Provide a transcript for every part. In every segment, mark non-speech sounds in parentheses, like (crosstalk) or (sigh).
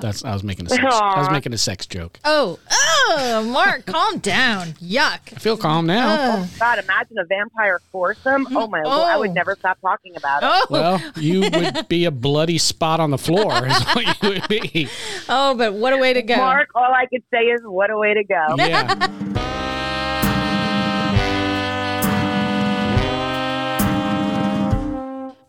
That's I was making a (laughs) sex, I was making a sex joke. Oh, oh, Mark, calm down. Yuck. I feel calm now. Uh. Oh god, imagine a vampire foursome. Oh my lord, I would Oh. never stop talking about it. Oh, Well, you (laughs) would be a bloody spot on the floor, is (laughs) what you would be. oh, but what a way to go. Mark, all I could say is, what a way to go. Yeah.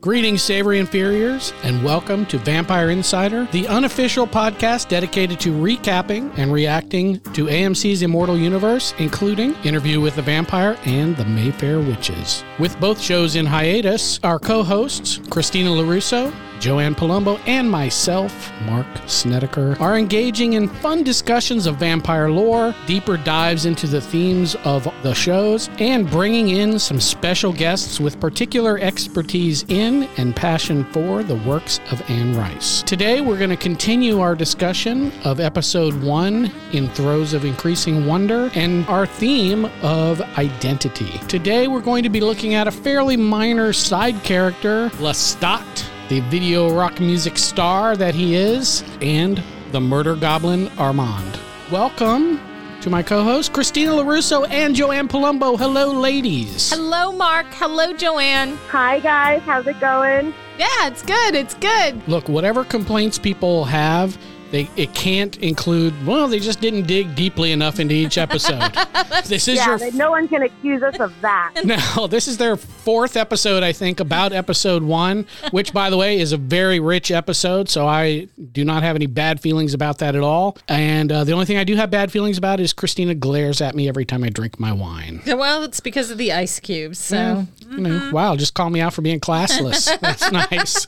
Greetings, Savory Inferiors, and welcome to Vampire Insider, the unofficial podcast dedicated to recapping and reacting to AMC's Immortal Universe, including Interview with the Vampire and The Mayfair Witches. With both shows in hiatus, our co hosts, Christina LaRusso, Joanne Palumbo, and myself, Mark Snedeker, are engaging in fun discussions of vampire lore, deeper dives into the themes of the shows, and bringing in some special guests with particular expertise in and passion for the works of Anne Rice. Today, we're going to continue our discussion of episode one, In Throes of Increasing Wonder, and our theme of identity. Today, we're going to be looking at a fairly minor side character, Lestat the video rock music star that he is, and the murder goblin Armand. Welcome to my co hosts, Christina LaRusso and Joanne Palumbo. Hello, ladies. Hello, Mark. Hello, Joanne. Hi guys, how's it going? Yeah, it's good. It's good. Look, whatever complaints people have, they, it can't include, well, they just didn't dig deeply enough into each episode. (laughs) this is Yeah, your that no one can accuse us of that. (laughs) No, this is their fourth episode, I think, about episode one, which, by the way, is a very rich episode. So I do not have any bad feelings about that at all. And uh, the only thing I do have bad feelings about is Christina glares at me every time I drink my wine. Well, it's because of the ice cubes. So You know, mm-hmm. wow, just call me out for being classless. (laughs) That's nice.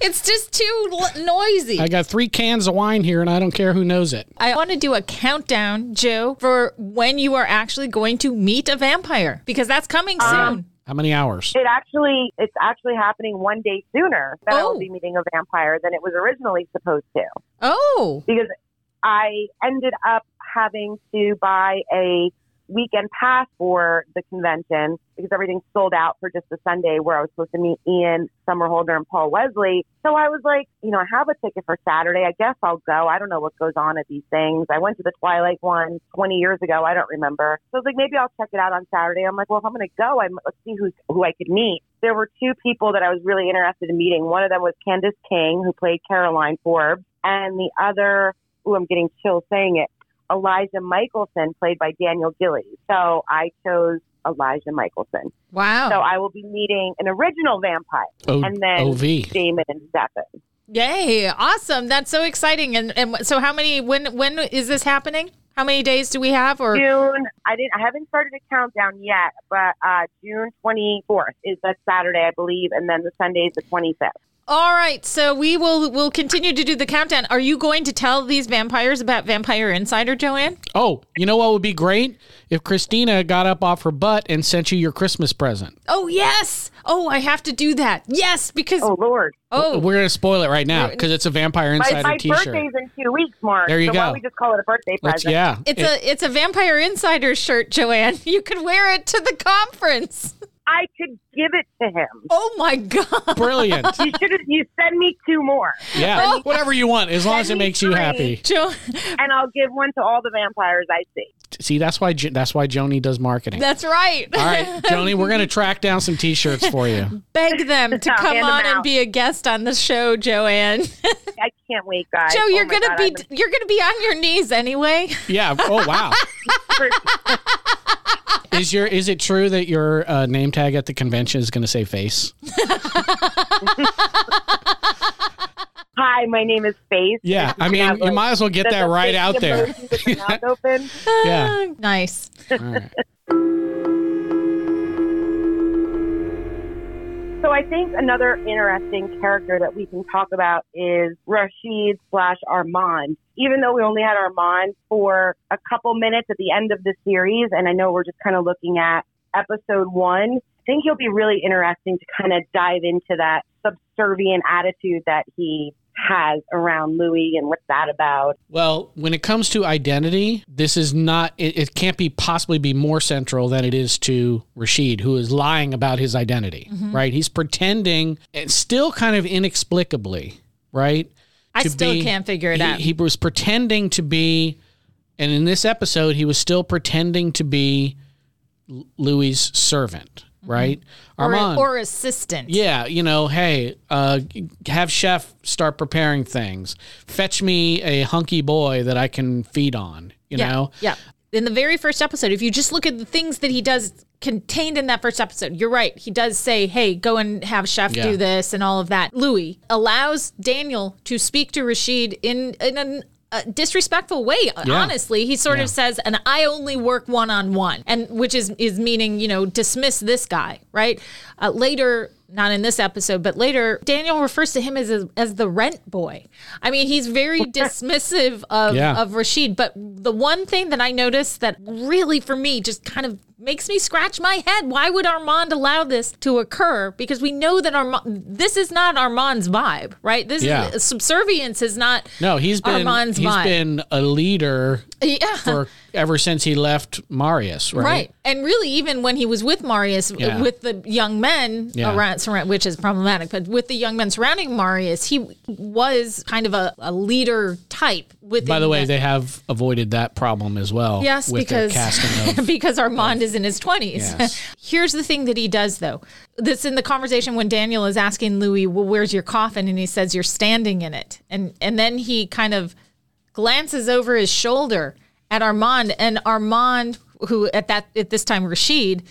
it's just too l- noisy. I got three cans of wine here, and I don't care who knows it. I want to do a countdown, Joe, for when you are actually going to meet a vampire because that's coming um, soon. How many hours? It actually, it's actually happening one day sooner that I Oh. will be meeting a vampire than it was originally supposed to. oh, Because I ended up having to buy a weekend pass for the convention because everything's sold out for just the Sunday where I was supposed to meet Ian Somerhalder and Paul Wesley. So I was like, you know, I have a ticket for Saturday. I guess I'll go. I don't know what goes on at these things. I went to the Twilight one 20 years ago. I don't remember. So I was like, maybe I'll check it out on Saturday. I'm like, well, if I'm going to go, I'm, let's see who's, who I could meet. There were two people that I was really interested in meeting. One of them was Candice King, who played Caroline Forbes, and the other, ooh, I'm getting chills saying it, Elijah Mikaelson, played by Daniel Gillies. So I chose Elijah Mikaelson. wow. So I will be meeting an original vampire O- and then OV. Damon and Stefan. Yay. Awesome. That's so exciting. And, and so how many, when, when is this happening? How many days do we have? Or June, I didn't, I haven't started a countdown yet, but uh, June 24th is that Saturday, I believe, and then the Sunday is the 25th. All right, so we will will continue to do the countdown. Are you going to tell these vampires about Vampire Insider, Joanne? Oh, you know what would be great? If Christina got up off her butt and sent you your Christmas present. Oh yes. Oh, I have to do that. Yes, because Oh, Lord. oh, We're going to spoil it right now because it's a Vampire My, Insider my t shirt. birthday's in two weeks, Mark. There you so go. Why don't we just call it a birthday Let's, present? yeah. it's It- a it's a Vampire Insider shirt, Joanne. (laughs) You could wear it to the conference. I could give it to him. Oh my god. brilliant. You should have. You send me two more, Yeah, whatever you want, as long as it Send me makes you happy. Jo- and I'll give one to all the vampires I see. See, that's why that's why Joni does marketing. That's right. All right, (laughs) Joni, we're gonna track down some T-shirts for you. Beg them to (laughs) Hand come on and be a guest on the show, Joanne. (laughs) I can't wait, guys. Joe, Oh you're my gonna God, be I'm you're gonna be on your knees anyway. Yeah. Oh wow. Super- Is your is it true that your uh, name tag at the convention is gonna say face? Hi, my name is Face. Yeah. I mean, have, you like, might as well get that right out there. emoji with the mouth (laughs) open. Yeah. (laughs) nice. All right. So I think another interesting character that we can talk about is Rashid slash Armand. Even though we only had Armand for a couple minutes at the end of the series, and I know we're just kind of looking at episode one, I think he'll be really interesting to kind of dive into that subservient attitude that he has around Louis and what's that about. Well, when it comes to identity, this is not. It, it can't be possibly be more central than it is to Rashid, who is lying about his identity. Mm-hmm. Right? He's pretending, and still kind of inexplicably. Right? I to still be- can't figure it he, out. He was pretending to be, and in this episode, he was still pretending to be L- Louis' servant, right? Mm-hmm. or, Armand. or assistant. yeah, you know, hey, uh, have chef start preparing things. Fetch me a hunky boy that I can feed on. You yeah, know, Yeah. In the very first episode, if you just look at the things that he does contained in that first episode, you're right. He does say, hey, go and have Chef Yeah. do this and all of that. Louis allows Daniel to speak to Rashid in, in an, a disrespectful way, honestly. He sort Yeah. of says, and I only work one on one, and which is, is meaning, you know, dismiss this guy, right? Uh, later, not in this episode, but later, Daniel refers to him as a, as the rent boy. I mean, he's very (laughs) dismissive of, Yeah. of Rashid. But the one thing that I noticed that really, for me, just kind of makes me scratch my head. Why would Armand allow this to occur? Because we know that Armand, this is not Armand's vibe, right? This Yeah. is subservience is not. no, he's been Armand's he's vibe. been a leader Yeah. for ever since he left Marius, right? Right. And really, even when he was with Marius, Yeah. with the young men Yeah. around, surround, which is problematic, but with the young men surrounding Marius, he was kind of a, a leader type. Within By the way, that- they have avoided that problem as well. Yes, because casting of (laughs) because Armand is in his twenties. Yes. (laughs) Here's the thing that he does though. This in the conversation when Daniel is asking Louis, "Well, where's your coffin?" and he says, "You're standing in it," and and then he kind of glances over his shoulder at Armand, and Armand, who at that at this time Rashid,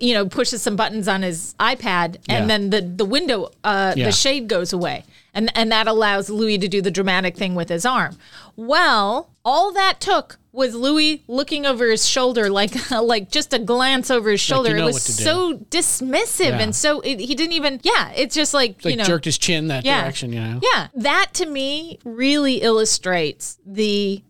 you know, pushes some buttons on his iPad, and Yeah. then the the window, uh, Yeah. the shade goes away, and and that allows Louis to do the dramatic thing with his arm. Well, all that took was Louis looking over his shoulder, like (laughs) like just a glance over his shoulder. you know it was what to do. so dismissive, Yeah. and so it, he didn't even. Yeah, it's just like, like you know, jerked his chin that yeah. direction, you know. Yeah, that to me really illustrates the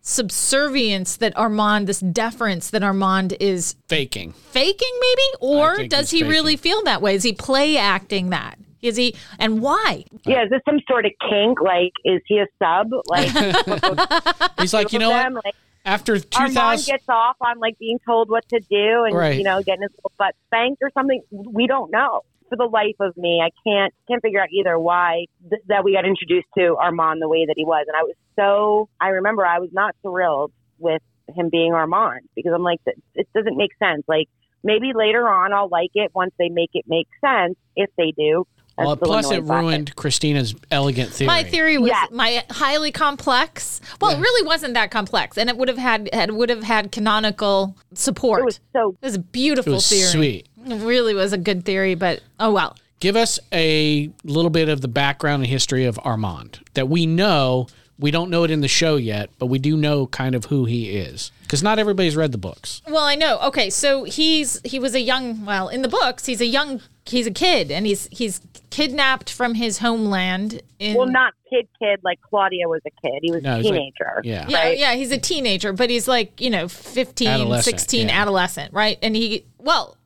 subservience that Armand, this deference that Armand is Faking. faking, maybe, or does he really feel that way? Is he play acting that? Is he, and why? Yeah, is this some sort of kink? Like, is he a sub? Like, (laughs) He's like, you know them? what? Like, After Armand 2000 gets off on like being told what to do and Right. you know getting his little butt spanked or something. We don't know. For the life of me, I can't can't figure out either why th- that we got introduced to Armand the way that he was, and I was so. I remember I was not thrilled with him being Armand because I'm like, it it doesn't make sense. Like maybe later on I'll like it once they make it make sense. If they do. I'm well, plus it annoyed by ruined Christina's elegant theory. My theory was Yes. my highly complex. Well, it really wasn't that complex, and it would have had, had would have had canonical support. It was so It was a beautiful It was theory. sweet. It really was a good theory, but oh well. Give us a little bit of the background and history of Armand that we know. We don't know it in the show yet, but we do know kind of who he is because not everybody's read the books. Well, I know. Okay, so he's he was a young. Well, in the books, he's a young. He's a kid, and he's he's kidnapped from his homeland. In, well, not kid kid like Claudia was a kid. He was No, a he's like- teenager. yeah. Yeah, right? yeah, he's a teenager, but he's like, you know, 15, Adolescent, 16, yeah. adolescent, right? And he, well,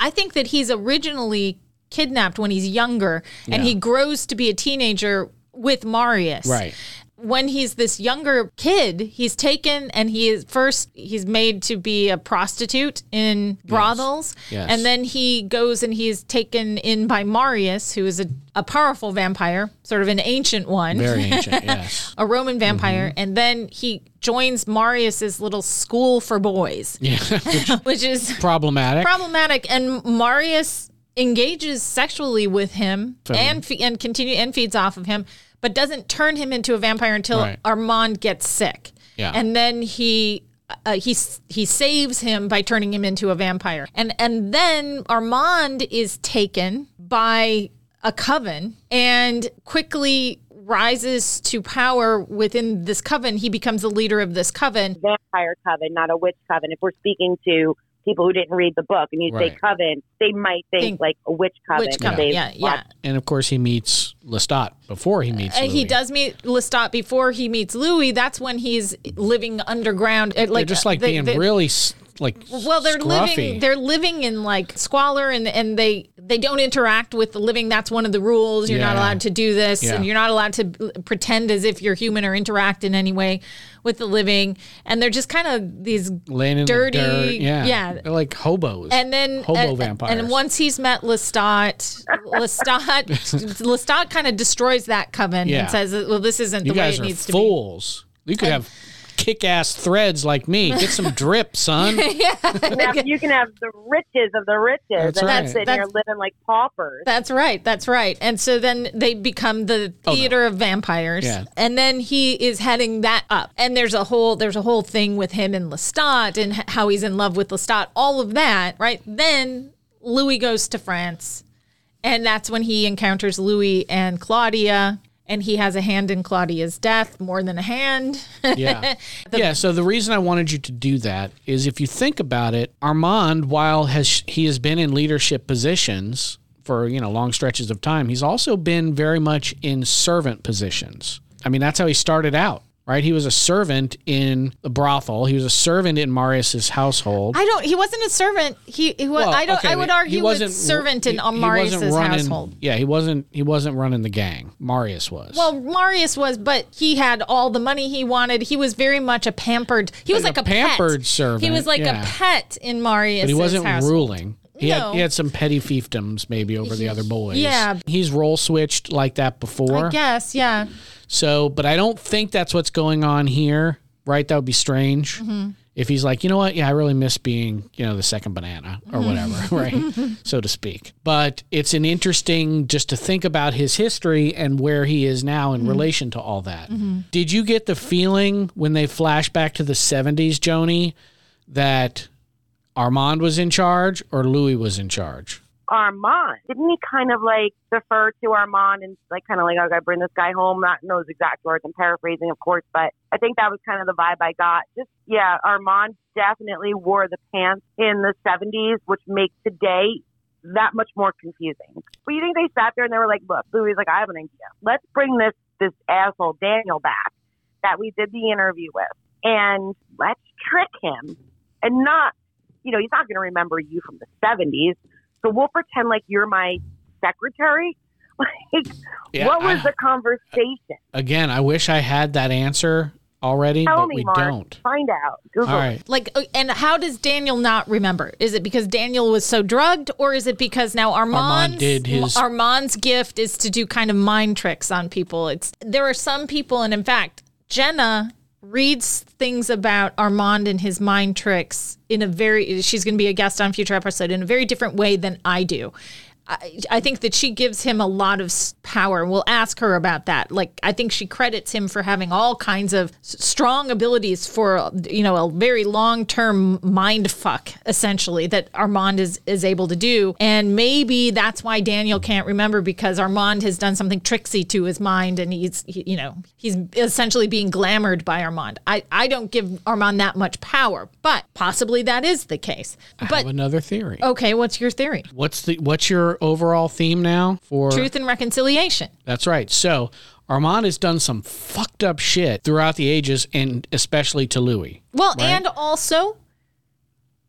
I think that he's originally kidnapped when he's younger and Yeah. he grows to be a teenager with Marius. Right. When he's this younger kid, he's taken and he is first he's made to be a prostitute in brothels. Yes. And then he goes and he's taken in by Marius, who is a, a powerful vampire, sort of an ancient one Very (laughs) ancient, yes. a Roman vampire, Mm-hmm. and then he joins Marius's little school for boys, Yeah, (laughs) which (laughs) which is problematic. problematic. And Marius engages sexually with him and fe- and continue and feeds off of him, but doesn't turn him into a vampire until Right. Armand gets sick. Yeah. and then he. Uh, he he saves him by turning him into a vampire, and and then Armand is taken by a coven and quickly rises to power within this coven. He becomes the leader of this coven. vampire coven, not a witch coven. If we're speaking to people who didn't read the book and you Right. say coven, they might think, Think- like a witch coven. Which and coven? they've Yeah, yeah. and of course, he meets Lestat before he meets Uh, he does meet Lestat before he meets Louis. That's when he's living underground. uh, They're Like just like they- being they- really s- like Well, they're scruffy. living. They're living in like squalor, and and they they don't interact with the living. That's one of the rules. You're not allowed to do this, Yeah. and you're not allowed to pretend as if you're human or interact in any way with the living. And they're just kind of these Laying dirty, dirt. Yeah. yeah. They're like hobos. And then uh, Hobo and, vampires. And once he's met Lestat, Lestat, (laughs) Lestat kind of destroys that coven Yeah. and says, "Well, this isn't you the way it needs to be. fools. You could have kick ass threads like me. Get some drip, son. (laughs) Now, you can have the riches of the riches That's and right. then sitting here That's- living like paupers. That's right. That's right. And so then they become the oh, theater of vampires. Oh, Yeah. And then he is heading that up. And there's a whole there's a whole thing with him and Lestat and how he's in love with Lestat. All of that, right? Then Louis goes to France. And that's when he encounters Louis and Claudia. And he has a hand in Claudia's death, more than a hand. Yeah. (laughs) yeah. So the reason I wanted you to do that is if you think about it, Armand, while has he has been in leadership positions for, you know, long stretches of time, he's also been very much in servant positions. I mean, that's how he started out. Right, he was a servant in the brothel. He was a servant in Marius's household. I don't. He wasn't a servant. He. he was, Well, I don't. okay, I would argue was wasn't- servant he- in he Marius's running- household. Yeah, he wasn't. He wasn't running the gang. Marius was. Well, Marius was, but he had all the money he wanted. He was very much a pampered. He was Like like a a, pampered pet. servant, He was like yeah. a pet in Marius. but he wasn't household. ruling. He had No. he had some petty fiefdoms maybe over the other boys. yeah. he's role switched like that before. I guess. Yeah. So, but I don't think that's what's going on here. Right? That would be strange. Mm-hmm. If he's like, you know what? Yeah, I really miss being, you know, the second banana or Mm-hmm. whatever, (laughs) right? (laughs) so to speak. But it's an interesting just to think about his history and where he is now Mm-hmm. in relation to all that. Did you get the feeling when they flash back to the 70s, Joni, that Armand was in charge or Louis was in charge? Armand. Didn't he kind of like defer to Armand and like kind of like, okay, bring this guy home? Not in those exact words. I'm paraphrasing, of course, but I think that was kind of the vibe I got. Just, yeah, Armand definitely wore the pants in the 70s, which makes today that much more confusing. But you think they sat there and they were like, look, Louis like, I have an idea. Let's bring this, this asshole Daniel back that we did the interview with and let's trick him and not, you know, he's not going to remember you from the 70s. So we'll pretend like you're my secretary. (laughs) Like, Yeah, what was I- the conversation? Again, I wish I had that answer already, Tell but me, we Mark. don't. Find out. Google. All it. right. Like, uh, and how does Daniel not remember? Is it because Daniel was so drugged, or is it because now Armand's, did his- Armand's gift is to do kind of mind tricks on people? It's there are some people, and in fact, Jenna reads things about Armand and his mind tricks in a very. She's going to be a guest on future episode in a very different way than I do. I, I think that she gives him a lot of power, and we'll ask her about that. Like, I think she credits him for having all kinds of strong abilities for, you know, a very long term mind fuck, essentially, that Armand is, is able to do. And maybe that's why Daniel can't remember because Armand has done something tricksy to his mind, and he's, he, you know, he's essentially being glamored by Armand. I, I don't give Armand that much power, but possibly that is the case. I But have another theory. okay, what's your theory? What's the what's your overall theme now for Truth and reconciliation. That's right. So Armand has done some fucked up shit throughout the ages and especially to Louis. Well, Right. and also,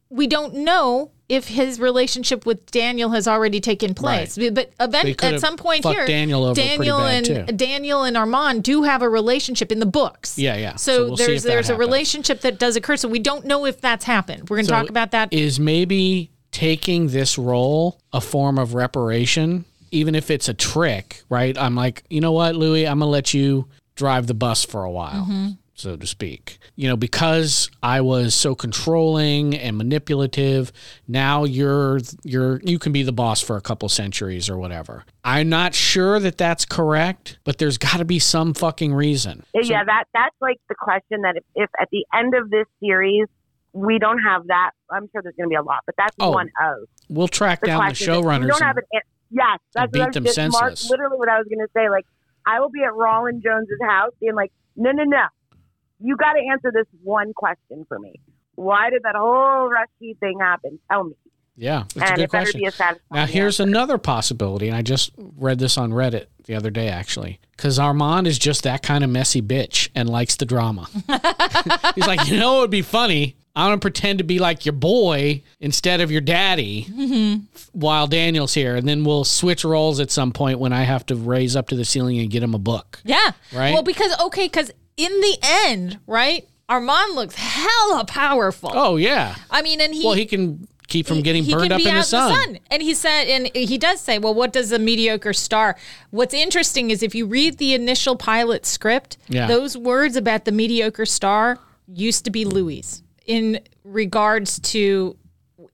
we don't know if his relationship with Daniel has already taken place. But They event, at some point here, Daniel Daniel and too. Daniel and Armand do have a relationship in the books. Yeah, yeah. So, So we'll there's there's a happens. relationship that does occur. So we don't know if that's happened. We're going to So talk about that. Is maybe taking this role a form of reparation, even if it's a trick, right? I'm like, you know what, Louis, I'm gonna let you drive the bus for a while. Mm-hmm. So to speak, you know, because I was so controlling and manipulative. Now you're you're you can be the boss for a couple centuries or whatever. I'm not sure that that's correct, but there's got to be some fucking reason. yeah, that that's like the question that if, if at the end of this series we don't have that, I'm sure there's going to be a lot, but that's Oh, one of We'll track the down the showrunners. We don't have an yes, that's beat what them just, Mark, literally what I was going to say. Like I will be at Rolin Jones's house being like, no, no, no, you got to answer this one question for me. Why did that whole Rusty thing happen? Tell me. yeah, it's a good it question. be a. Now, here's answer. another possibility, and I just read this on Reddit the other day, actually, because Armand is just that kind of messy bitch and likes the drama. (laughs) He's like, you know, it would be funny. I'm gonna pretend to be like your boy instead of your daddy Mm-hmm. while Daniel's here, and then we'll switch roles at some point when I have to raise up to the ceiling and get him a book. Yeah. Right? Well, because okay, because in the end, right, Armand looks hella powerful. Oh yeah. I mean, and he Well, he can keep from getting he burned can up be in the out sun. And he said, and he does say, well, what does a mediocre star? What's interesting is if you read the initial pilot script, Yeah. those words about the mediocre star used to be Louis in regards to.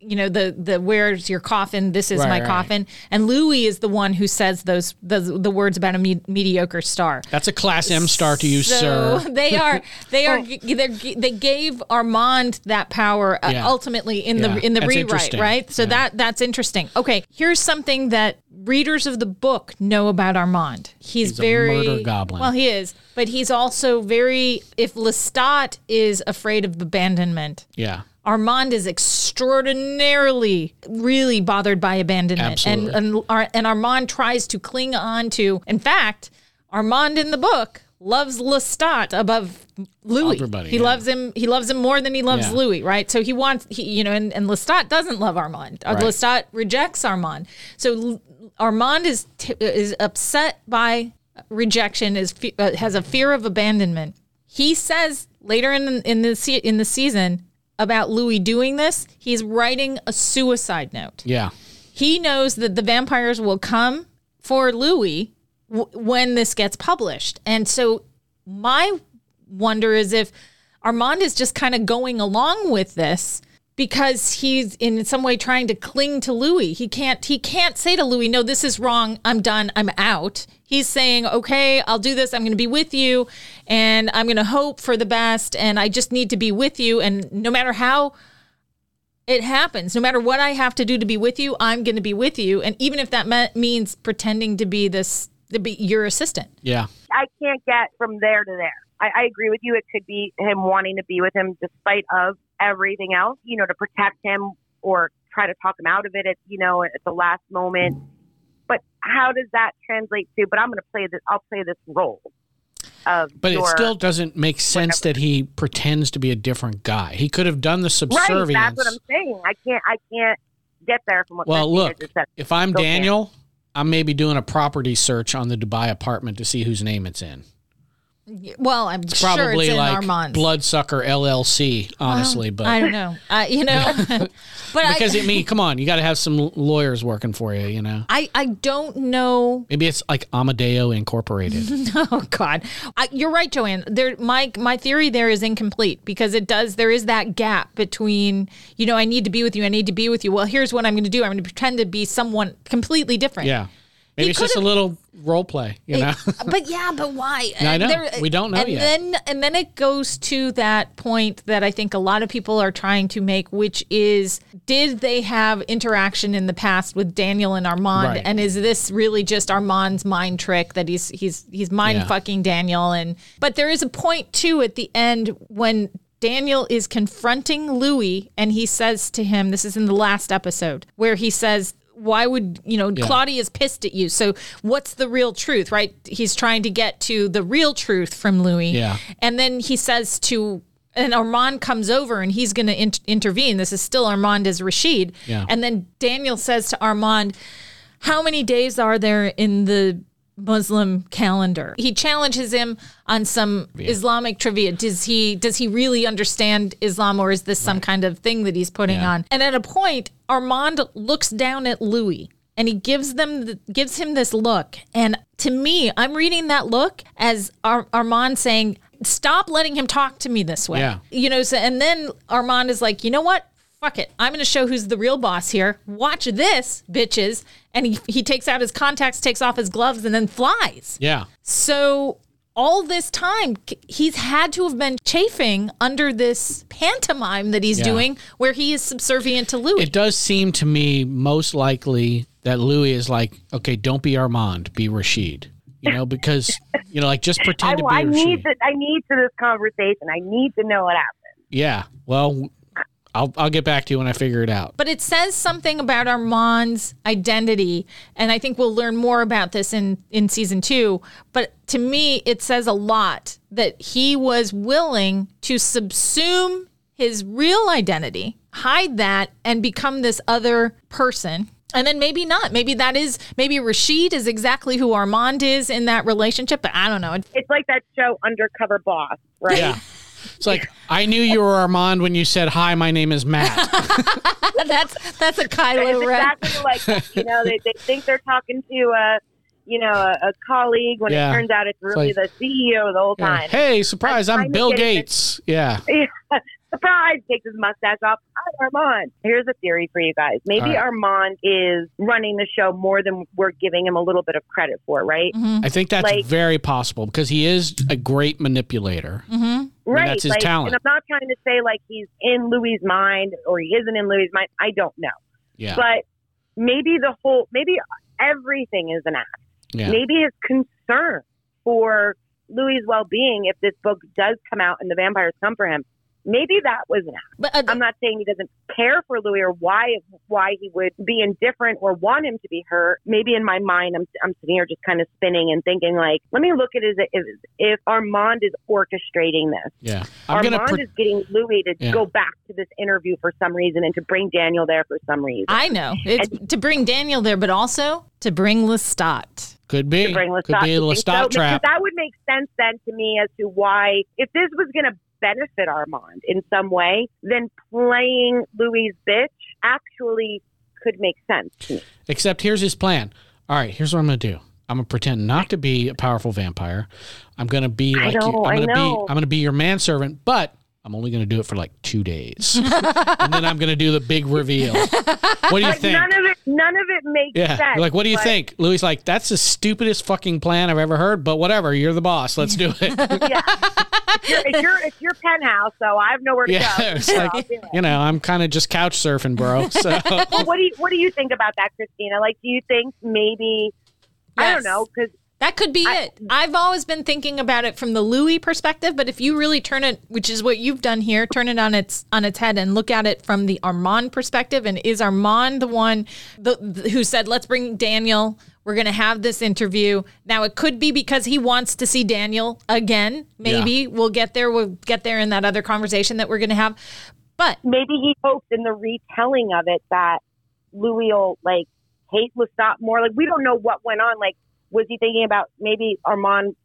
You know the the where's your coffin? This is Right, my right. coffin, and Louis is the one who says those the, the words about a me- mediocre star. That's a class M star to you, So sir. (laughs) they are they are (laughs) they're, they gave Armand that power uh, Yeah. ultimately in Yeah, the in the that's rewrite, right? So Yeah. that that's interesting. Okay, here's something that readers of the book know about Armand. He's, He's a very murder goblin. Well, he is, but he's also very. If Lestat is afraid of abandonment. Yeah. Armand is extraordinarily really bothered by abandonment Absolutely. and and, and Armand tries to cling on to in fact Armand in the book loves Lestat above Louis Everybody, he yeah. loves him he loves him more than he loves Yeah. Louis right so he wants he, you know and, and Lestat doesn't love Armand uh, Right. Lestat rejects Armand so Armand is t- is upset by rejection is fe- uh, has a fear of abandonment he says later in the, in the se- in the season about Louis doing this, he's writing a suicide note. Yeah. He knows that the vampires will come for Louis w- when this gets published. And so my wonder is if Armand is just kind of going along with this because he's in some way trying to cling to Louis. He can't he can't say to Louis, "No, this is wrong. I'm done. I'm out." He's saying, "Okay, I'll do this. I'm going to be with you and I'm going to hope for the best and I just need to be with you and no matter how it happens. No matter what I have to do to be with you, I'm going to be with you. And even if that me- means pretending to be this, to be your assistant. Yeah. I can't get from there to there. I, I agree with you. It could be him wanting to be with him despite of everything else, you know, to protect him or try to talk him out of it at, you know, at the last moment. But how does that translate to, but I'm going to play this, I'll play this role of But your, it still doesn't make sense that he pretends to be a different guy. He could have done the subservience. right. That's what I'm saying. I can't, I can't get there from what Well, look, if I'm Go. Daniel, I'm maybe doing a property search on the Dubai apartment to see whose name it's in. Well, I'm It's sure probably it's in like Armand's. Bloodsucker LLC, honestly. but I don't know. Uh, you know, (laughs) (laughs) but because I, I mean, come on, you got to have some lawyers working for you. You know, I, I don't know. maybe it's like Amadeo Incorporated. (laughs) Oh God, I, you're right, Joanne. There, my my theory there is incomplete because it does. There is that gap between you know I need to be with you. I need to be with you. Well, here's what I'm going to do. I'm going to pretend to be someone completely different. yeah, maybe He it's just a little role play. You know, (laughs) but yeah, but why? (laughs) I know. There- We don't know and yet. Then and then it goes to that point that I think a lot of people are trying to make, which is, did they have interaction in the past with Daniel and Armand, Right. and is this really just Armand's mind trick that he's he's he's mind Yeah. fucking Daniel? And but there is a point too at the end when. Daniel is confronting Louis and he says to him, this is in the last episode, where he says, Why would, you know, Claudia's pissed at you. So what's the real truth, right? He's trying to get to the real truth from Louis. Yeah. And then he says to, and Armand comes over and he's going to in- intervene. This is still Armand as Rashid. Yeah. And then Daniel says to Armand, How many days are there in the Muslim calendar? He challenges him on some Islamic trivia. Does he does he really understand Islam or is this some kind of thing that he's putting Yeah. on? And at a point, Armand looks down at Louis and he gives them the, gives him this look. And to me, I'm reading that look as Ar- Armand saying, "Stop letting him talk to me this way." Yeah. You know, so, and then Armand is like, "You know what? Fuck it. I'm going to show who's the real boss here. Watch this, bitches." And he he takes out his contacts, takes off his gloves and then flies. yeah, So all this time, he's had to have been chafing under this pantomime that he's Yeah. doing, where he is subservient to Louis. it does seem to me most likely that Louis is like, okay, don't be Armand, be Rashid. You know, because you know, like just I, pretend to be I Rashid. need to, I need to this conversation. I need to know what happened. Yeah. Well, I'll I'll get back to you when I figure it out. but it says something about Armand's identity, and I think we'll learn more about this in in season two. But to me, it says a lot that he was willing to subsume his real identity, hide that, and become this other person. And then maybe not. Maybe that is, maybe Rashid is exactly who Armand is in that relationship, but I don't know. It's like that show Undercover Boss, right? Yeah. (laughs) It's like I knew you were Armand when you said hi. My name is Matt. (laughs) (laughs) that's that's a Kylo It's Ren. exactly like you know they, they think they're talking to a you know a, a colleague when Yeah. it turns out it's really like- the CEO the whole Yeah. time. Hey, surprise! I'm I'm Bill getting it. Gates. Yeah. (laughs) Surprise! Takes his mustache off. I'm Armand. Here's a theory for you guys. Maybe All right. Armand is running the show more than we're giving him a little bit of credit for, right? Mm-hmm. I think that's Like- very possible because he is a great manipulator. Mm-hmm. Right. that's his like, talent. And I'm not trying to say like he's in Louis' mind or he isn't in Louis' mind. I don't know. Yeah. But maybe the whole, maybe everything is an act. yeah. Maybe his concern for Louis's well being, if this book does come out and the vampires come for him, maybe that was an act. But uh, I'm not saying he doesn't care for Louis or why why he would be indifferent or want him to be hurt. Maybe in my mind, I'm I'm sitting here just kind of spinning and thinking like, let me look at it as if, if Armand is orchestrating this. yeah. I'm Armand. Pre- is getting Louis to Yeah. go back to this interview for some reason and to bring Daniel there for some reason. I know it's to bring Daniel there, but also to bring Lestat. could be. to bring Lestat. could be a You think so? Lestat trap. That would make sense then to me as to why, if this was going to benefit Armand in some way, then playing Louis' bitch actually could make sense to. Except here's his plan. All right, here's what I'm gonna do. I'm gonna pretend not to be a powerful vampire. I'm gonna be like you. I'm gonna know. be. I'm gonna be your manservant, but I'm only gonna do it for like two days, (laughs) and then I'm gonna do the big reveal. What do you Like think? none of it, none of it makes Yeah. sense. You're like, what do you but- think? Louis like, that's the stupidest fucking plan I've ever heard, but whatever. You're the boss. Let's do it. (laughs) Yeah, it's your, it's your it's your penthouse, so I have nowhere to yeah. go. It's So like, I'll do it. you know, I'm kind of just couch surfing, bro. (laughs) So Well, what do you what do you think about that, Christina? Like, do you think maybe I don't know because That could be I- it. I've always been thinking about it from the Louis perspective, but if you really turn it, which is what you've done here, turn it on its on its head and look at it from the Armand perspective, and is Armand the one the, the- who said, "Let's bring Daniel. We're going to have this interview." Now it could be because he wants to see Daniel again. Maybe we'll get there. We'll get there in that other conversation that we're going to have. But maybe he hopes in the retelling of it that Louis will like hate Lestat more. Like we don't know what went on. Like was he thinking about maybe Armand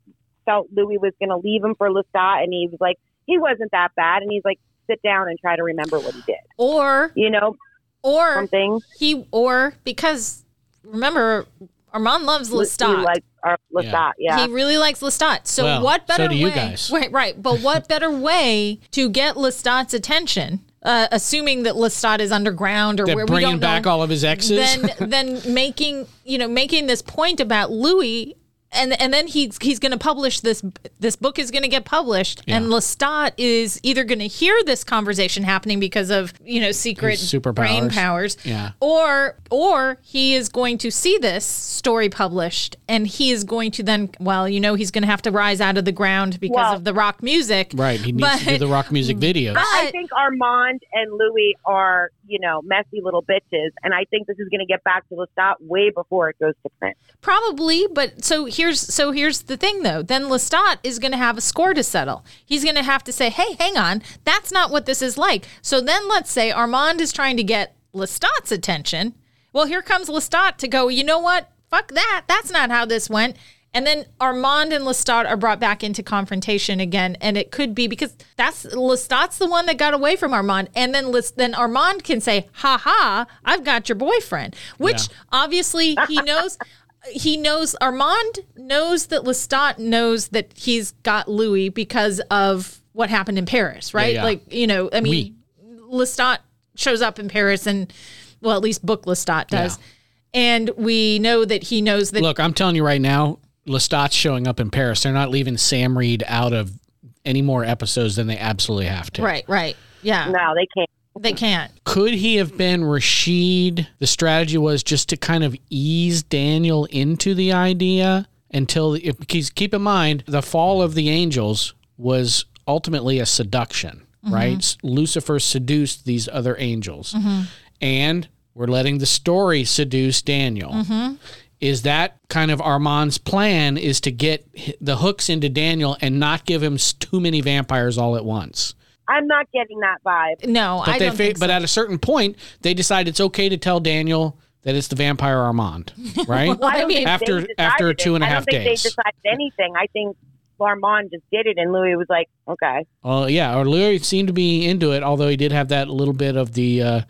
felt Louis was going to leave him for Lestat, and he was like he wasn't that bad, and he's like sit down and try to remember what he did. or You know or something. he or because remember Armand loves He Lestat. likes uh, Lestat. Yeah. He really likes Lestat. So Well, what so better do you way? guys. (laughs) Right, right. But what better way to get Lestat's attention? Uh, assuming that Lestat is underground or they're where we bringing don't back know, all of his exes. then then (laughs) making you know making this point about Louis. And, and then he's he's going to publish this this book is going to get published and Lestat is either going to hear this conversation happening because of you know secret His superpowers. brain powers Yeah. or or he is going to see this story published and he is going to then well you know he's going to have to rise out of the ground because Well- of the rock music right. He needs to do the rock music (laughs) videos. I think Armand and Louis are, you know, messy little bitches, and I think this is going to get back to Lestat way before it goes to print. Probably, but so here's so here's the thing though. Then Lestat is going to have a score to settle. He's going to have to say, "Hey, hang on, that's not what this is like." So then let's say Armand is trying to get Lestat's attention. Well, here comes Lestat to go. You know what? Fuck that. That's not how this went. And then Armand and Lestat are brought back into confrontation again, and it could be because that's Lestat's the one that got away from Armand, and then Les, then Armand can say, "Ha ha, I've got your boyfriend," which Yeah. obviously he (laughs) knows. He knows Armand knows that Lestat knows that he's got Louis because of what happened in Paris, right? yeah. Like you know, I mean, Lestat shows up in Paris, and well, at least Book Lestat does, and we know that he knows that. Look, I'm telling you right now, Lestat's showing up in Paris. They're not leaving Sam Reid out of any more episodes than they absolutely have to. right, right, yeah, No, they can't. They can't. Could he have been Rashid? The strategy was just to kind of ease Daniel into the idea until, if, because keep in mind, the fall of the angels was ultimately a seduction, mm-hmm. right? Lucifer seduced these other angels. Mm-hmm. And we're letting the story seduce Daniel. Mm-hmm. Is that kind of Armand's plan is to get the hooks into Daniel and not give him too many vampires all at once? I'm not getting that vibe. No, But I they don't fa- think so. but at a certain point, they decide it's okay to tell Daniel that it's the vampire Armand, (laughs) right? Well, I mean- After- they decided after it. two and a I don't think days. they decided anything. I think Armand just did it, and Louis was like, "Okay." Well, yeah, or Louis seemed to be into it, although he did have that little bit of the uh,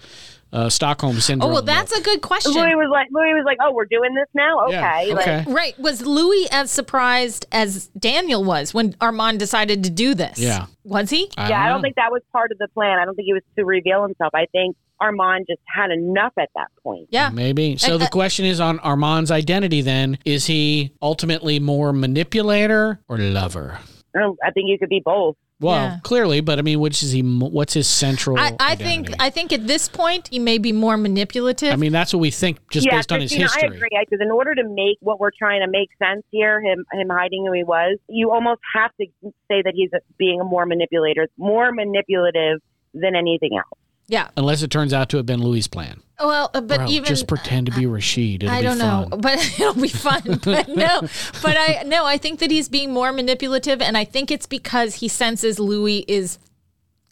uh, Stockholm syndrome. oh, well, that's a good question. Louis was like, "Louis was like, oh, we're doing this now. Okay." Yeah, Like, okay. Right. Was Louis as surprised as Daniel was when Armand decided to do this? Yeah. Was he? I yeah, I don't think that was part of the plan. I don't think he was to reveal himself. I think Armand just had enough at that point. Yeah. Maybe. So And, the uh, question is on Armand's identity then. Is he ultimately more manipulator or lover? I, don't, I think you could be both. Well, Yeah. clearly, but I mean, which is he? What's his central? I, I think? I think at this point he may be more manipulative. I mean, that's what we think just yeah, based on his Christina, I history. agree. Because in order to make what we're trying to make sense here, him him hiding who he was, you almost have to say that he's being a more manipulator, more manipulative than anything else. Yeah. Unless it turns out to have been Louis' plan. Well, uh, but Bro, even just pretend to be Rashid. It'll I don't know, but (laughs) it'll be fun. (laughs) But no, but I no, I think that he's being more manipulative, and I think it's because he senses Louis is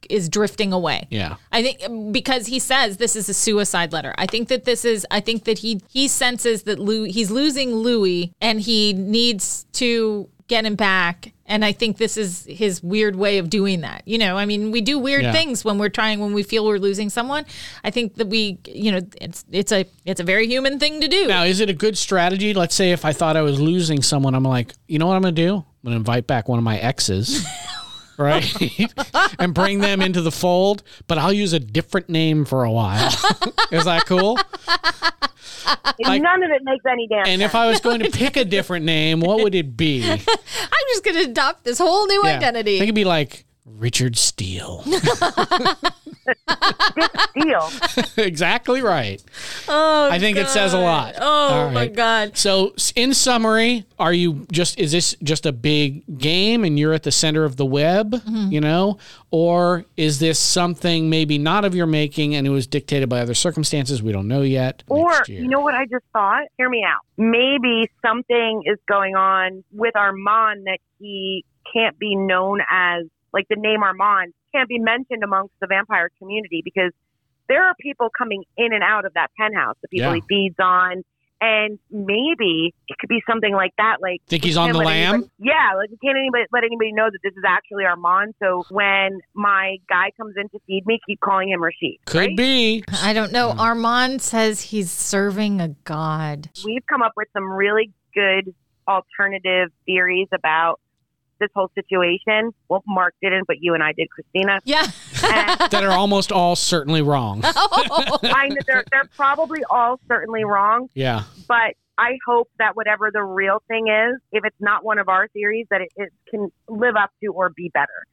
is drifting away. Yeah. I think because he says this is a suicide letter. I think that this is. I think that he he senses that Louis he's losing Louis, and he needs to get him back. And I think this is his weird way of doing that. You know, I mean, we do weird Yeah. things when we're trying when we feel we're losing someone. I think that we, you know, it's it's a it's a very human thing to do. Now, is it a good strategy? Let's say if I thought I was losing someone, I'm like, you know what I'm going to do? I'm going to invite back one of my exes. (laughs) Right, (laughs) and bring them into the fold, but I'll use a different name for a while. Is that cool? Like- None of it makes any damn And sense. if I was going to pick a different name, what would it be? (laughs) I'm just going to adopt this whole new Yeah. identity. I think it'd be like Richard Steele. (laughs) Deal. (laughs) exactly right. oh, I think it says a lot. Oh All my god. So, in summary, are you just is this just a big game and you're at the center of the web, Mm-hmm. you know, or is this something maybe not of your making and it was dictated by other circumstances we don't know yet? Or, you know what I just thought? Hear me out. Maybe something is going on with Armand that he can't be known as, like the name Armand can't be mentioned amongst the vampire community because there are people coming in and out of that penthouse, the people Yeah. he feeds on. And maybe it could be something like that. Like, Think he's on the let lamb? anybody- yeah, like we can't anybody let anybody know that this is actually Armand. So when my guy comes in to feed me, keep calling him Rashid. Could right? be. I don't know. Armand says he's serving a god. we've come up with some really good alternative theories about this whole situation. Well, Mark didn't, but you and I did, Christina. Yeah. That are almost all certainly wrong. (laughs) Oh. I know they're they're probably all certainly wrong, Yeah. but I hope that whatever the real thing is, if it's not one of our theories, that it, it can live up to or be better.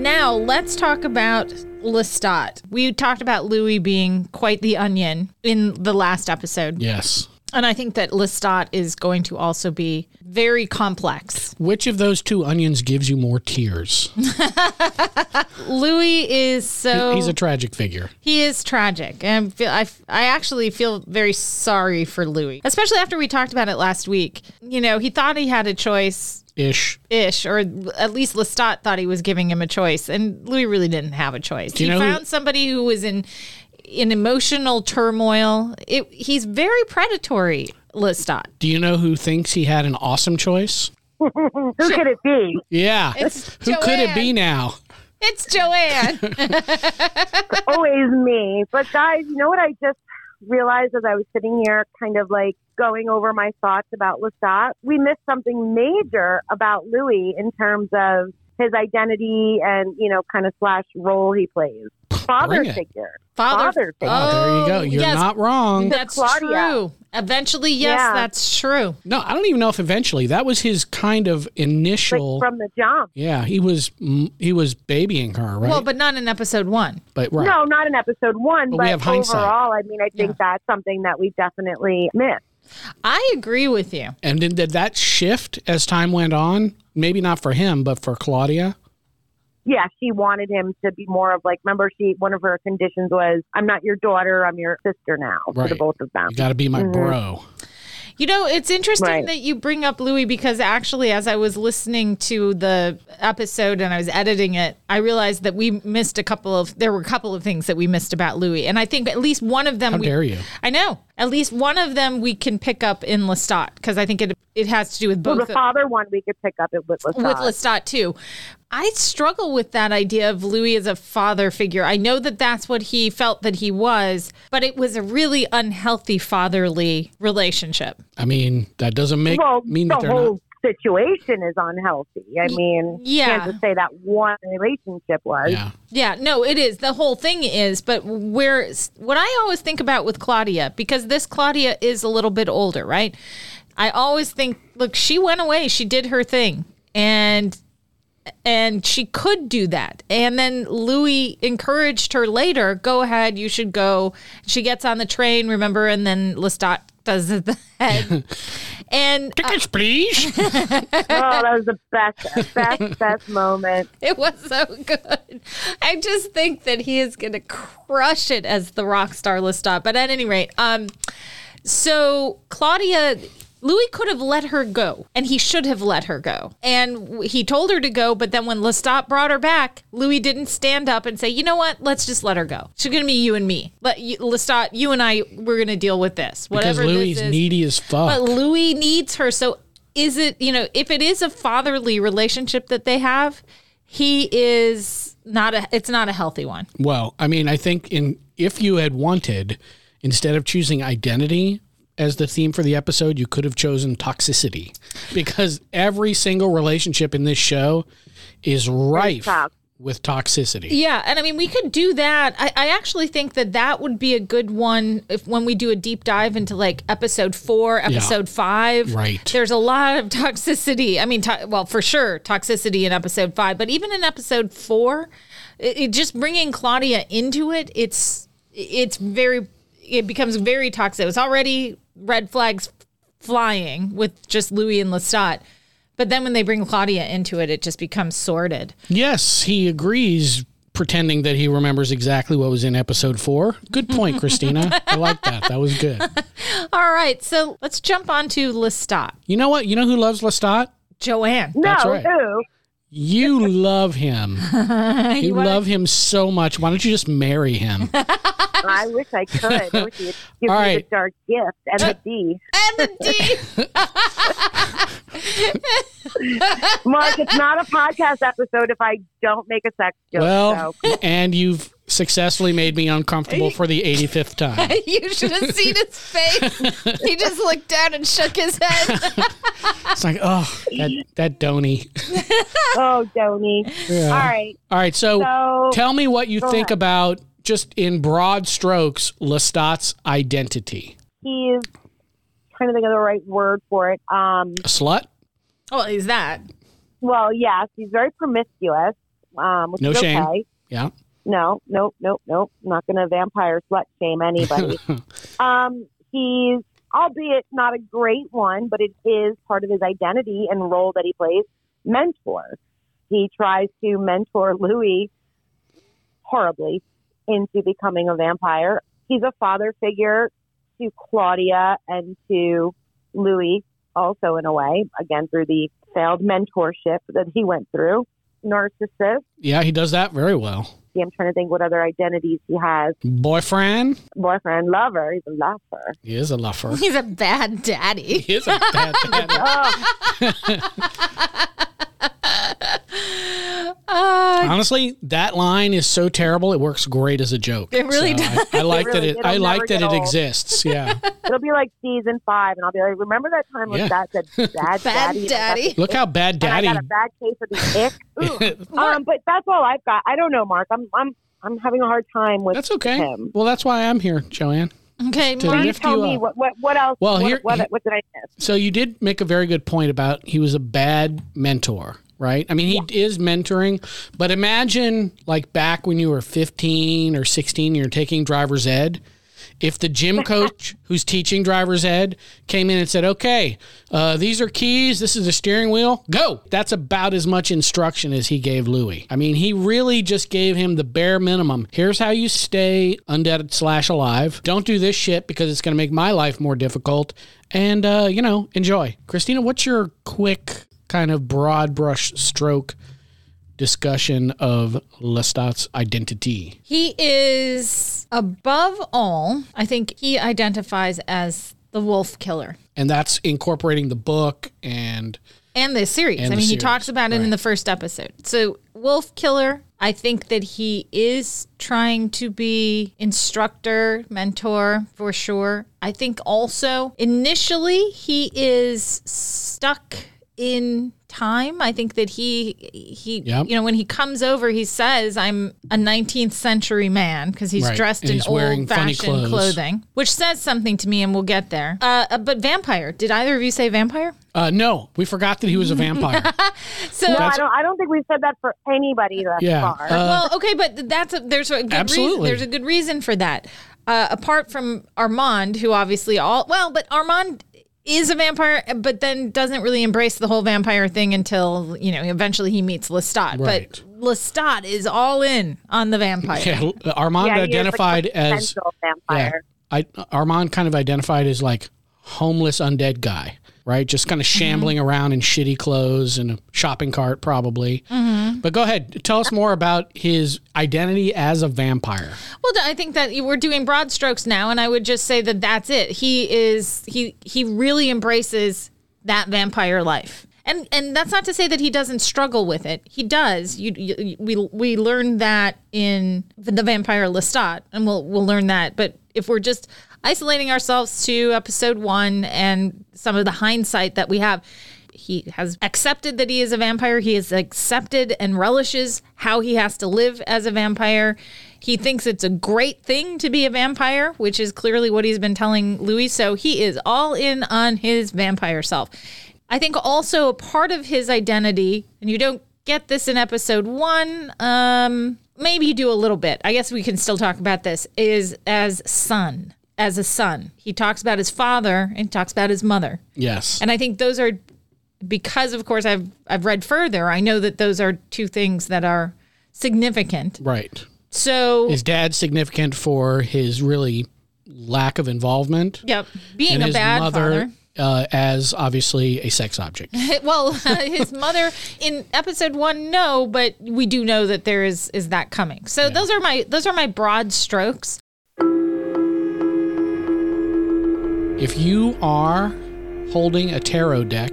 now let's talk about Lestat. We talked about Louis being quite the onion in the last episode. Yes. And I think that Lestat is going to also be very complex. Which of those two onions gives you more tears? (laughs) Louis is so He's a tragic figure. He is tragic, and I feel I, I actually feel very sorry for Louis, especially after we talked about it last week. You know, he thought he had a choice Ish. ish, or at least Lestat thought he was giving him a choice, and Louis really didn't have a choice. He know who- found somebody who was in in emotional turmoil. It, he's very predatory, Lestat. Do you know who thinks he had an awesome choice? Who could it be? Yeah. It's Who could it be now? It's Joanne. (laughs) Always me. But guys, you know what I just realized as I was sitting here, kind of like going over my thoughts about Lestat? We missed something major about Louis in terms of his identity and you know, kind of slash role he plays. Father figure. Father- Father figure. Oh, there you go. Oh, You're yes. not wrong. That's Claudia. true. Eventually, yes, Yeah. that's true. No, I don't even know if eventually that was his kind of like initial. from the jump. yeah, he was he was babying her, right? Well, but not in episode one. but right. No, not in episode one, But but, we have hindsight. overall, I mean, I think Yeah. that's something that we definitely missed. I agree with you. And did, did that shift as time went on? Maybe not for him, but for Claudia. Yeah, she wanted him to be more of like. Remember, she one of her conditions was, "I'm not your daughter, I'm your sister now." For the Right. both of them. You got to be my Mhm. bro. You know, it's interesting Right. that you bring up Louis because actually, as I was listening to the episode and I was editing it, I realized that we missed a couple of. There were a couple of things that we missed about Louis, and I think at least one of them. How we, dare you? I know. At least one of them we can pick up in Lestat because I think it it has to do with Well, both. the of- father one we could pick up it with Lestat. with Lestat too. I struggle with that idea of Louis as a father figure. I know that that's what he felt that he was, but it was a really unhealthy fatherly relationship. I mean, that doesn't make well, mean the that they're whole not. situation is unhealthy. I mean, yeah. can't just say that one relationship was. Yeah. Yeah, no, it is. The whole thing is, but where what I always think about with Claudia, because this Claudia is a little bit older, right? I always think, look, she went away, she did her thing, and and she could do that. And then Louis encouraged her later, go ahead, you should go. She gets on the train, remember, and then Lestat does the (laughs) head. and Tickets, please. (laughs) Oh, that was the best, best, (laughs) best moment. It was so good. I just think that he is going to crush it as the rock star Lestat. But at any rate, um, so Claudia, Louis could have let her go, and he should have let her go. And he told her to go, but then when Lestat brought her back, Louis didn't stand up and say, "You know what? Let's just let her go. She's going to be you and me. Let you, Lestat, you and I, we're going to deal with this. because Whatever Louis is is." needy as fuck. But Louis needs her. So is it, you know, if it is a fatherly relationship that they have, he is not a it's not a healthy one. Well, I mean, I think in if you had wanted instead of choosing identity as the theme for the episode, you could have chosen toxicity because every single relationship in this show is rife tough. with toxicity. Yeah, and I mean we could do that. I, I actually think that that would be a good one if when we do a deep dive into like episode four, episode five. Right. There's a lot of (laughs) toxicity. I mean, to, well, for sure, toxicity in episode five, but even in episode four, it, it just bringing Claudia into it, it's it's very it becomes very toxic. It's already red flags flying with just Louis and Lestat. But then when they bring Claudia into it, it just becomes sordid. Yes, he agrees, pretending that he remembers exactly what was in episode four. Good point, (laughs) Kristina. I like that. That was good. (laughs) All right, so let's jump on to Lestat. You know what? You know who loves Lestat? Joanne. No, That's right. who? You love him. (laughs) You love him so much. Why don't you just marry him? (laughs) I wish I could. I wish you'd (laughs) give All me right. the dark gift and the D. And the D. Mark, it's not a podcast episode if I don't make a sex joke. Well, so. and you've successfully made me uncomfortable for the 85th time. (laughs) you should have seen his face. he just looked down and shook his head. (laughs) It's like, oh, that, that Donny. (laughs) oh, Donny. All right. All right, so, So tell me what you think ahead. about, just in broad strokes, Lestat's identity. he's trying to think of the right word for it. Um, A slut? Oh, is that? well, yes, he's very promiscuous, um, which No is shame. okay. Yeah. No, nope, nope, nope. I'm not going to vampire slut shame anybody. (laughs) um, he's, albeit not a great one, but it is part of his identity and role that he plays, mentor. He tries to mentor Louis horribly into becoming a vampire. He's a father figure to Claudia and to Louis, also in a way, again through the failed mentorship that he went through. Narcissist. Yeah, he does that very well. See, I'm trying to think what other identities he has. Boyfriend? Boyfriend, lover. He's a lover. He is a lover. He's a bad daddy. He is a bad (laughs) daddy. Oh, (laughs) Uh, Honestly, that line is so terrible. It works great as a joke. It really So I, I like really- that. It, I like that it exists. Yeah. (laughs) it'll be like season five, and I'll be like, remember that time when Yeah. Dad said (laughs) bad, Bad daddy? and I got daddy. the Look how bad and I Daddy. got a bad case of the (laughs) ick. Um, but that's all I've got. I don't know, Mark. I'm I'm I'm having a hard time with That's okay. him. Well, that's why I'm here, Joanne. okay, To Mark. Tell you me what, what what else? Well, what, here- what, what did I miss? So you did make a very good point about he was a bad mentor, right? I mean, he is mentoring, but imagine like back when you were 15 or 16, you're taking driver's ed, If the gym (laughs) coach who's teaching driver's ed came in and said, okay, uh, these are keys, this is a steering wheel, go. That's about as much instruction as he gave Louis. I mean, he really just gave him the bare minimum. Here's how you stay undead slash alive. Don't do this shit because it's going to make my life more difficult. And, uh, you know, enjoy. Kristina, what's your quick kind of broad brush stroke discussion of Lestat's identity? He is above all, I think he identifies as the wolf killer. And that's incorporating the book and and the series. And I the mean, he talks about it in the first episode. So, Wolf Killer, I think that he is trying to be instructor, mentor for sure. I think also initially he is stuck in time. I think that he he Yep. you know when he comes over he says I'm a 19th century man because he's Right. dressed And in he's old fashioned clothes. clothing, which says something to me and we'll get there. Uh, uh, but vampire. Did either of you say vampire? uh, no, we forgot that he was a vampire. (laughs) So No, I don't. I don't think we've said that for anybody thus Yeah, far. uh, well, okay, but that's a, there's a good reason. There's a good reason for that. Uh, apart from Armand, who obviously all well, but Armand is a vampire, but then doesn't really embrace the whole vampire thing until you know eventually he meets Lestat. Right. But Lestat is all in on the vampire. yeah, uh, Armand yeah, he is the identified as quintessential yeah. I, Armand kind of identified as like homeless undead guy, right? Just kind of Mm-hmm. shambling around in shitty clothes and a shopping cart, probably. Mm-hmm. But go ahead, tell us more about his identity as a vampire. Well, I think that we're doing broad strokes now, and I would just say that that's it. He is he he really embraces that vampire life. And, and that's not to say that he doesn't struggle with it. He does. You, you we we learned that in the Vampire Lestat, and we'll we'll learn that. But if we're just isolating ourselves to episode one and some of the hindsight that we have, he has accepted that he is a vampire. He has accepted and relishes how he has to live as a vampire. He thinks it's a great thing to be a vampire, which is clearly what he's been telling Louis. So he is all in on his vampire self. I think also a part of his identity, and you don't get this in episode one, um, maybe you do a little bit. I guess we can still talk about this, is as son. As a son. He talks about his father and talks about his mother. Yes. And I think those are because of course I've I've read further, I know that those are two things that are significant. right. So His dad's significant for his really lack of involvement. yep, being and a his bad mother father. uh, as obviously a sex object. (laughs) Well, (laughs) his mother in episode 1 no, but we do know that there is is that coming. So those are my those are my broad strokes. If you are holding a tarot deck,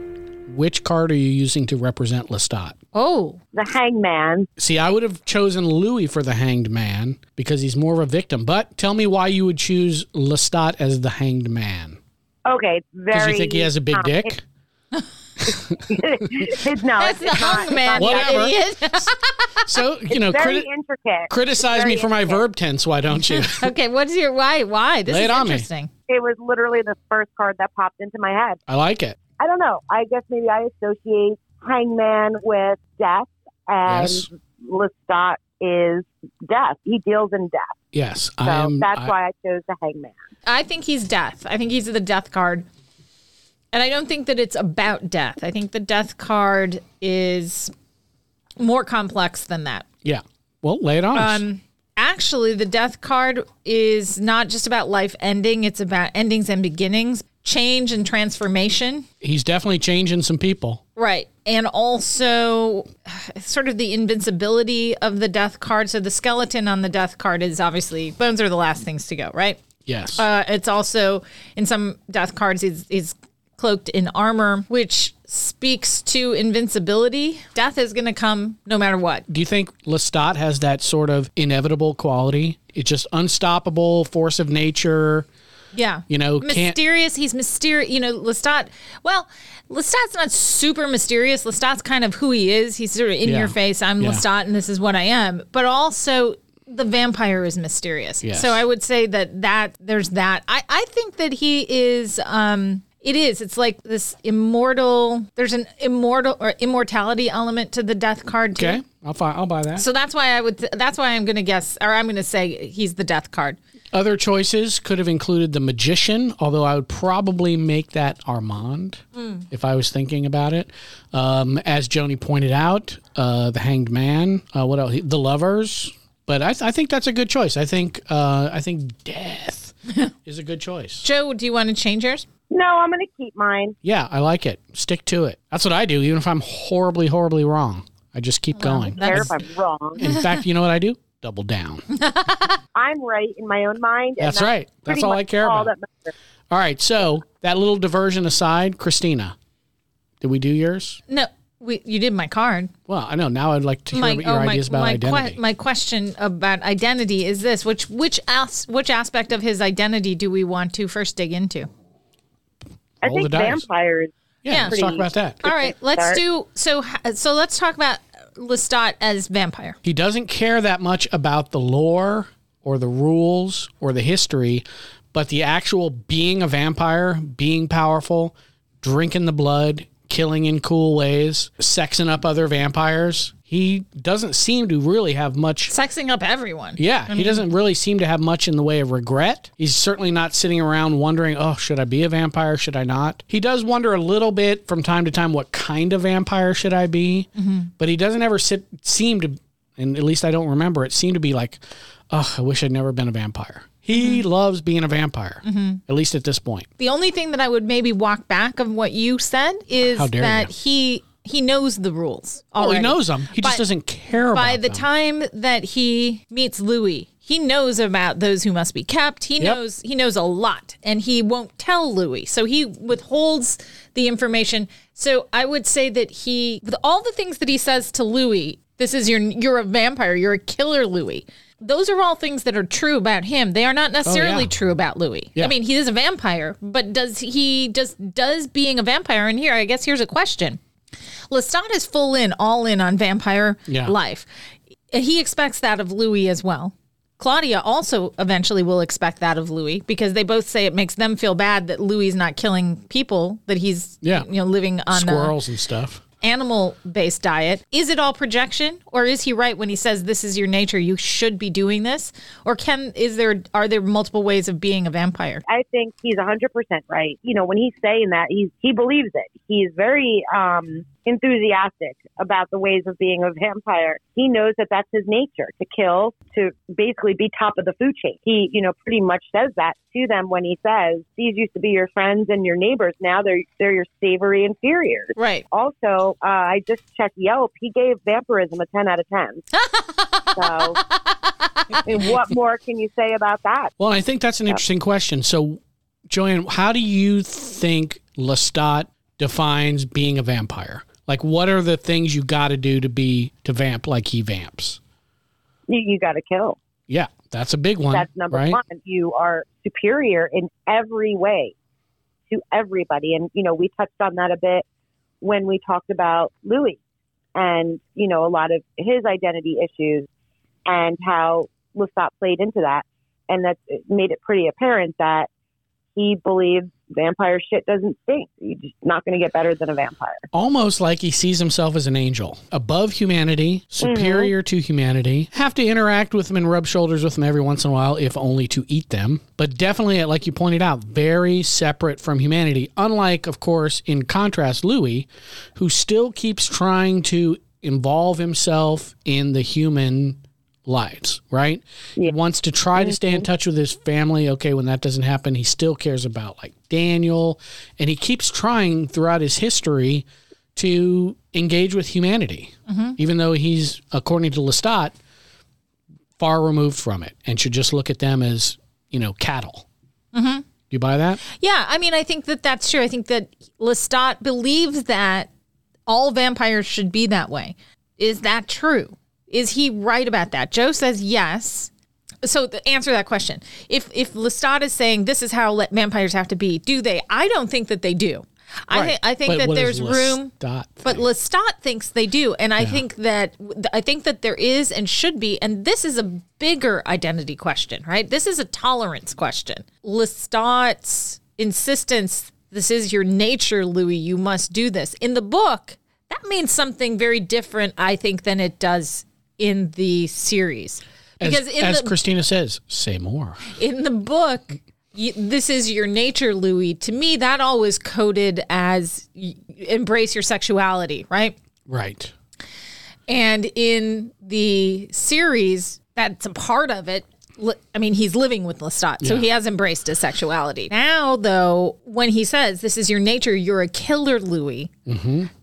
which card are you using to represent Lestat? Oh, The Hangman. See, I would have chosen Louis for the hanged man because he's more of a victim. But tell me why you would choose Lestat as the hanged man. Okay, very. Because you think he has a big um, dick? it's, (laughs) no, that's it's, the it's not, hung man, It's, you Whatever. idiot. (laughs) (laughs) So, you know, very criti- intricate. criticize me very for my verb tense, why don't you? okay, what's your why? Why? This Lay is it on me. Interesting. It was literally the first card that popped into my head. I like it. I don't know. I guess maybe I associate Hangman with death, and Yes. Lestat is death. He deals in death. Yes, So I am. that's I- why I chose the Hangman. I think he's death. I think he's the death card. And I don't think that it's about death. I think the death card is more complex than that. yeah. Well, lay it on us. Um, actually, the death card is not just about life ending, it's about endings and beginnings, change and transformation. He's definitely changing some people. Right. And also sort of the invincibility of the death card. So the skeleton on the death card is obviously bones are the last things to go, right? Yes. Uh, it's also in some death cards he's, he's cloaked in armor, which speaks to invincibility. Death is going to come no matter what. Do you think Lestat has that sort of inevitable quality? It's just unstoppable force of nature. Yeah. You know, mysterious. He's mysterious. You know, Lestat. Well, Lestat's not super mysterious. Lestat's kind of who he is. He's sort of in Yeah. your face. I'm Yeah. Lestat, and this is what I am. But also, the vampire is mysterious. Yes. So I would say that that there's that. I I think that he is. um it is. It's like this immortal. There's an immortal or immortality element to the death card too. Okay, I'll fi- I'll buy that. So that's why I would. That's why I'm going to guess, or I'm going to say he's the death card. Other choices could have included the magician, although I would probably make that Armand if I was thinking about it. Um, as Joni pointed out, uh, the Hanged Man. Uh, what else? The Lovers. But I, th- I think that's a good choice. I think uh, I think death (laughs) is a good choice. Joe, do you want to change yours? No, I'm going to keep mine. Yeah, I like it. Stick to it. That's what I do, even if I'm horribly, horribly wrong. I just keep going. Care if I'm wrong. In fact, you know what I do? Double down. (laughs) I'm right in my own mind. and That's right. That's all I care all about. that. All right. So that little diversion aside, Kristina, did we do yours? No, we, you did my card. Well, I know. Now I'd like to hear My, what your oh, my, ideas about my, identity. my question about identity is this: which which as, which aspect of his identity do we want to first dig into? I Roll the think dice. vampires. yeah, yeah. let's talk about that. All right, let's Start. do so. So let's talk about Lestat as vampire. He doesn't care that much about the lore or the rules or the history, but the actual being a vampire, being powerful, drinking the blood, killing in cool ways, sexing up other vampires. He doesn't seem to really have much Sexing up everyone. Yeah, he doesn't really seem to have much in the way of regret. He's certainly not sitting around wondering, oh, should I be a vampire? Should I not? He does wonder a little bit from time to time, what kind of vampire should I be? Mm-hmm. But he doesn't ever sit, seem to, and at least I don't remember it, seem to be like, oh, I wish I'd never been a vampire. He mm-hmm. loves being a vampire, mm-hmm. at least at this point. The only thing that I would maybe walk back of what you said is that you. he he knows the rules. Oh, he knows them. He just doesn't care about By the them. time that he meets Louis, he knows about those who must be kept. He Yep. knows he knows a lot, and he won't tell Louis. So he withholds the information. So I would say that he, with all the things that he says to Louis, this is your you're a vampire, you're a killer, Louis. Those are all things that are true about him. They are not oh, necessarily Oh, yeah. true about Louis. Yeah. I mean, he is a vampire, but does he just does being a vampire? in here, I guess here's a question. Lestat is full in, all in on vampire Yeah. life. He expects that of Louis as well. Claudia also eventually will expect that of Louis because they both say it makes them feel bad that Louis is not killing people, that he's Yeah. you know living on a Squirrels and stuff. animal based diet. Is it all projection or is he right when he says this is your nature, you should be doing this? Or can is there are there multiple ways of being a vampire? I think he's 100% right. You know, when he's saying that, he's, he believes it. He's very um, enthusiastic about the ways of being a vampire. He knows that that's his nature to kill, to basically be top of the food chain. He, you know, pretty much says that to them when he says, these used to be your friends and your neighbors. Now they're, they're your savory inferiors. Right. Also, uh, I just checked Yelp. He gave vampirism a 10 out of 10. (laughs) so, what more can you say about that? Well, I think that's an interesting question. So, Joanne, how do you think Lestat defines being a vampire? Like, what are the things you got to do to be to vamp like he vamps? You, you got to kill. Yeah, that's a big one. That's number right? one. You are superior in every way to everybody. And, you know, we touched on that a bit when we talked about Louis and, you know, a lot of his identity issues and how Lestat played into that. And that made it pretty apparent that he believes vampire shit doesn't stink. You're just not going to get better than a vampire. Almost like he sees himself as an angel, above humanity, superior mm-hmm. to humanity. Have to interact with them and rub shoulders with them every once in a while, if only to eat them. But definitely, like you pointed out, very separate from humanity. Unlike, of course, in contrast, Louis, who still keeps trying to involve himself in the human lives, right? He wants to try to stay in touch with his family. Okay, when that doesn't happen, he still cares about like Daniel, and he keeps trying throughout his history to engage with humanity, even though he's, according to Lestat, far removed from it and should just look at them as, you know, cattle. Mm-hmm. You buy that? Yeah, I mean, I think that that's true. I think that Lestat believes that all vampires should be that way. Is that true? Is he right about that? Joe says yes. So to answer that question, if if Lestat is saying this is how vampires have to be, do they? I don't think that they do. I, Right. thi- I think But that there's room. Lestat But think? Lestat thinks they do, and I think that I think that there is and should be, and this is a bigger identity question, right? This is a tolerance question. Lestat's insistence, "This is your nature, Louis. You must do this." In the book, that means something very different, I think, than it does in the series. As, Because in as the- Kristina says, say more. in the book you, this is your nature louis to me that always coded as embrace your sexuality right Right. and in the series that's a part of it I mean, he's living with Lestat, so Yeah. he has embraced his sexuality. Now, though, when he says this is your nature, you're a killer, Louis.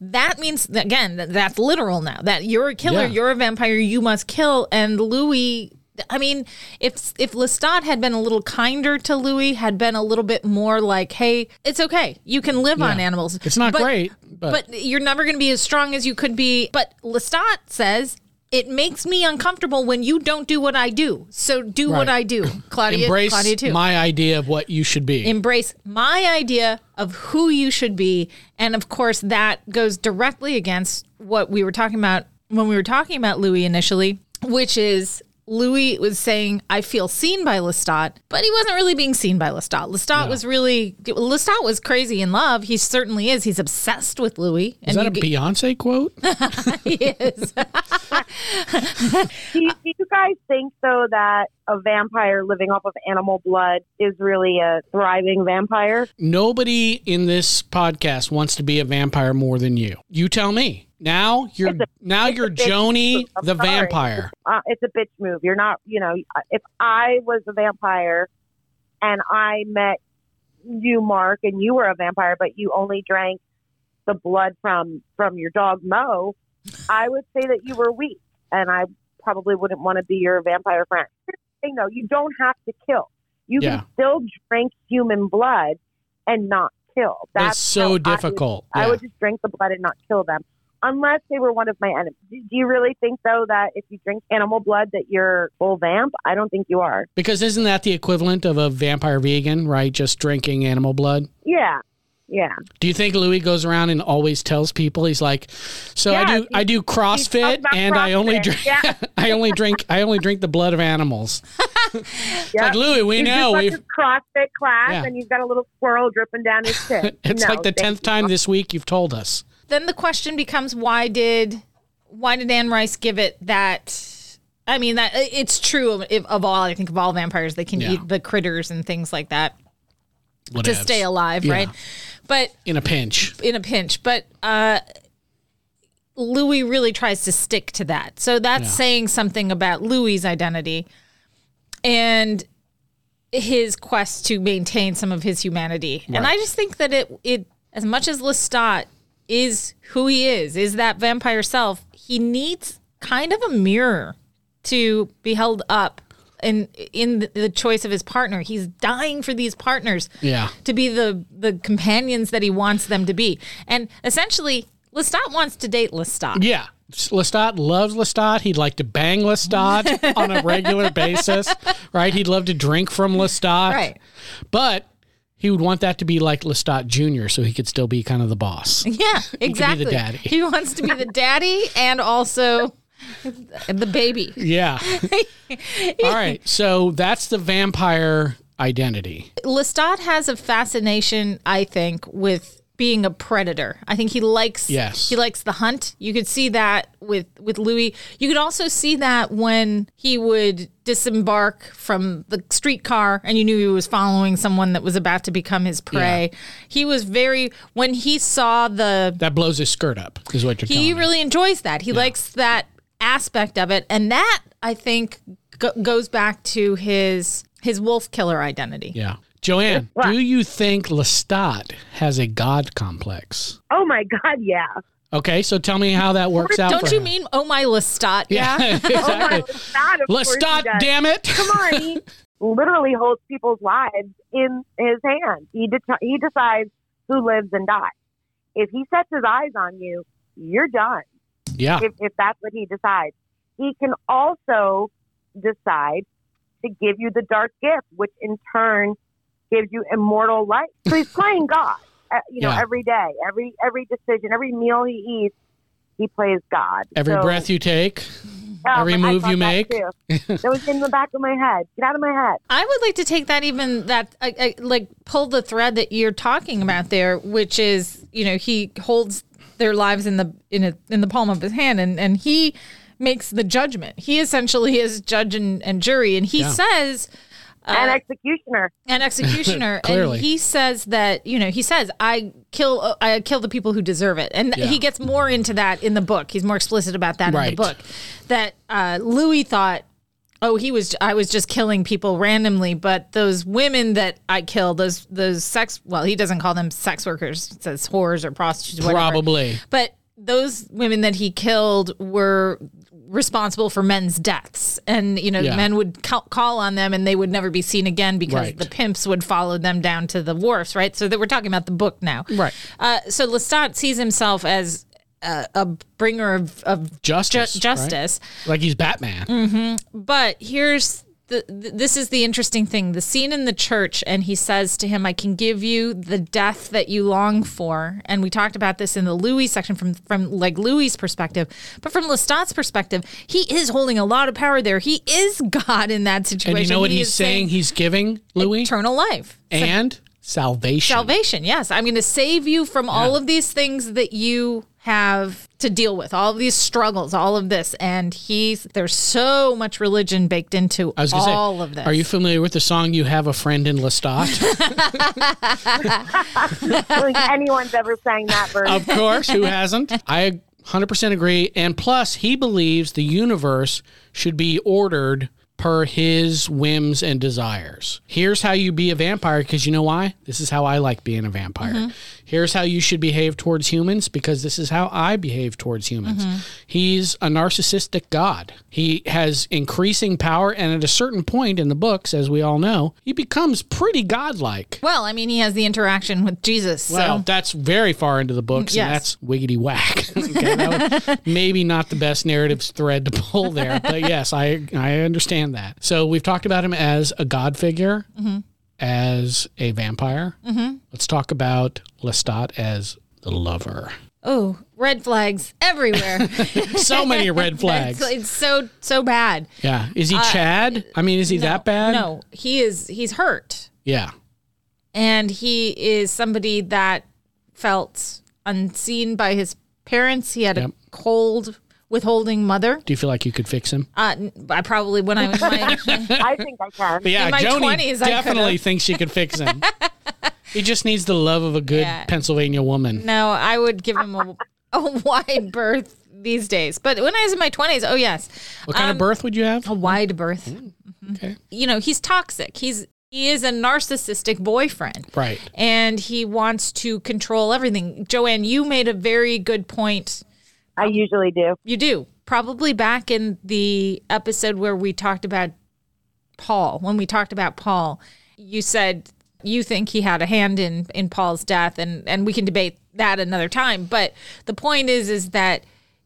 That means again that that's literal now. That you're a killer, Yeah. you're a vampire, you must kill. And Louis, I mean, if if Lestat had been a little kinder to Louis, had been a little bit more like, "Hey, it's okay, you can live on animals." It's not But- great, but, but you're never going to be as strong as you could be. But Lestat says it makes me uncomfortable when you don't do what I do. So do what I do, Claudia. embrace Claudia too. my idea of what you should be. embrace my idea of who you should be, and of course that goes directly against what we were talking about when we were talking about Louis initially, which is. Louis was saying, I feel seen by Lestat, but he wasn't really being seen by Lestat. Lestat was really, Lestat was crazy in love. He certainly is. He's obsessed with Louis. Is that a Beyonce quote? (laughs) he is. (laughs) do, you, do you guys think though that a vampire living off of animal blood is really a thriving vampire? Nobody in this podcast wants to be a vampire more than you. You tell me. Now you're a- now you're Joni I'm the vampire. Uh, it's a bitch move. You're not, you know, if I was a vampire and I met you, Mark, and you were a vampire, but you only drank the blood from from your dog Mo, I would say that you were weak, and I probably wouldn't want to be your vampire friend. Thing, though, you don't have to kill. You Yeah. can still drink human blood and not kill. That's That's so how I would difficult. I would just drink the blood and not kill them. Unless they were one of my enemies. Do you really think, though, that if you drink animal blood that you're full vamp? I don't think you are. Because isn't that the equivalent of a vampire vegan, right? Just drinking animal blood? Yeah. Yeah. Do you think Louis goes around and always tells people he's like, so I do I do CrossFit and I only drink Yeah. (laughs) I only drink I only drink the blood of animals. (laughs) yeah. Like Louis, we know we've CrossFit class, Yeah. and he's got a little squirrel dripping down his (laughs) chin. it's No, like the tenth you. time this week you've told us. Then the question becomes why did why did Anne Rice give it that I mean that it's true of, of all I think of all vampires they can Yeah. eat the critters and things like that to Whatevs. stay alive, Yeah. right? But in a pinch. in a pinch, but uh Louis really tries to stick to that. So that's Yeah. saying something about Louis's identity and his quest to maintain some of his humanity. And I just think that it it as much as Lestat is who he is, is that vampire self, he needs kind of a mirror to be held up in in the- choice of his partner. He's dying for these partners Yeah. to be the the companions that he wants them to be. And essentially, Lestat wants to date Lestat. Yeah. Lestat loves Lestat. He'd like to bang Lestat (laughs) on a regular basis, right? He'd love to drink from Lestat. Right. But he would want that to be like Lestat Jr. so he could still be kind of the boss. (laughs) Yeah, exactly. The daddy. He wants to be the daddy and also the baby. Yeah. (laughs) All right. So that's the vampire identity. Lestat has a fascination, I think, with being a predator. I think he likes Yes. he likes the hunt. You could see that with with Louis. You could also see that when he would disembark from the streetcar and you knew he was following someone that was about to become his prey. He was very when he saw the That blows his skirt up, is what you're he me. really enjoys that. He likes that aspect of it, and that I think go- goes back to his his wolf killer identity. Yeah. Joanne, What? do you think Lestat has a god complex? Oh my God, yeah. Okay, so tell me how that works out. Don't for you him. mean oh my Lestat? Yeah. (laughs) Oh my exactly. God, of course he Lestat, does. damn it! Come on, he (laughs) literally holds people's lives in his hands. He de- he decides who lives and dies. If he sets his eyes on you, you're done. Yeah. If if that's what he decides, he can also decide to give you the dark gift, which in turn gives you immortal life. So he's playing God. uh, You know, Yeah. every day, every every decision, every meal he eats, he plays God. Every So- breath you take. Oh, every move you make. too. that was in the back of my head. Get out of my head. I would like to take that even that I, I, like pull the thread that you're talking about there, which is you know he holds their lives in the in a, in the palm of his hand, and and he makes the judgment. He essentially is judge and, and jury, and he Yeah. says. And Uh, executioner. an executioner (laughs) and he says that you know he says i kill i kill the people who deserve it and Yeah. he gets more into that in the book he's more explicit about that in the book that uh, louis thought oh he was i was just killing people randomly but those women that i killed those those sex well he doesn't call them sex workers he says whores or prostitutes whatever. Probably. But those women that he killed were responsible for men's deaths. And, you know, Yeah. men would ca- call on them and they would never be seen again because Right. the pimps would follow them down to the wharfs, right? So that we're talking about the book now. Right. Uh, so Lestat sees himself as a, a bringer of, of ju- Justice. right? justice. Like he's Batman. But here's the this is the interesting thing. The scene in the church and he says to him, "I can give you the death that you long for." And we talked about this in the Louis section from from like Louis' perspective, but from Lestat's perspective, he is holding a lot of power there. He is (laughs) God in that situation. And you know what He he's is saying he's giving, Louis? Eternal life. and salvation. Salvation, yes. I'm going to save you from all of these things that you have to deal with, all of these struggles, all of this. And he's there's so much religion baked into I was gonna all say, of this. Are you familiar with the song "You Have a Friend in Lestat"? I don't think anyone's ever sang that version. of course, who hasn't? I 100% agree. And plus, he believes the universe should be ordered per his whims and desires. Here's how you be a vampire because you know why? This is how I like being a vampire. Mm-hmm. Here's how you should behave towards humans because this is how I behave towards humans. He's a narcissistic god. He has increasing power and at a certain point in the books as we all know, he becomes pretty godlike. Well, I mean, he has the interaction with Jesus. Well, so that's very far into the books, Yes. and that's wiggity whack. (laughs) okay, maybe not the best narrative thread to pull there, but yes, I I understand that. So we've talked about him as a god figure, Mm-hmm. As a vampire. Let's talk about Lestat as the lover. oh, red flags everywhere. (laughs) So many red (laughs) flags. it's, it's so so bad. Yeah, is he Chad? I mean, is he that bad? Uh, No, he is. He's hurt, Yeah. and he is somebody that felt unseen by his parents. He had Yep. a cold, withholding mother. Do you feel like you could fix him? Uh, I probably when I was my, (laughs) I think I can. But yeah, my Joni 20s, I definitely could've. thinks she could fix him. he just needs the love of a good Yeah. Pennsylvania woman. no, I would give him a, a wide berth these days. But when I was in my twenties, oh yes, What kind of birth would you have? a wide berth. Okay. You know, he's toxic. He's he is a narcissistic boyfriend. Right. and he wants to control everything. Joanne, you made a very good point. I usually do. You do. Probably back in the episode where we talked about Paul, when we talked about Paul, you said you think he had a hand in in Paul's death and and we can debate that another time, but the point is is that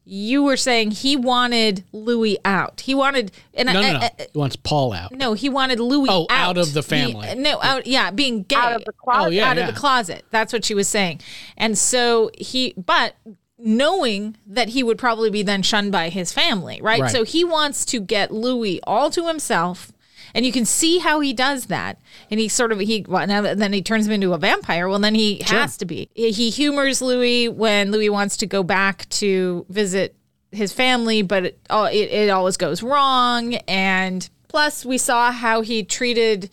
you were saying he wanted Louis out. He wanted and No, I, no, no. I- I- he wants Paul out. no, he wanted Louis Oh, out of the Be- family. no, out yeah, being gay Out of the closet. Oh, yeah, out yeah. of the closet. That's what she was saying. And so he, but knowing that he would probably be then shunned by his family, right? Right. So he wants to get Louis all to himself. And you can see how he does that. And he sort of, he, well, now then he turns him into a vampire. Well, then he has to be. He humors Louis when Louis wants to go back to visit his family, but it, it, it always goes wrong. And plus, we saw how he treated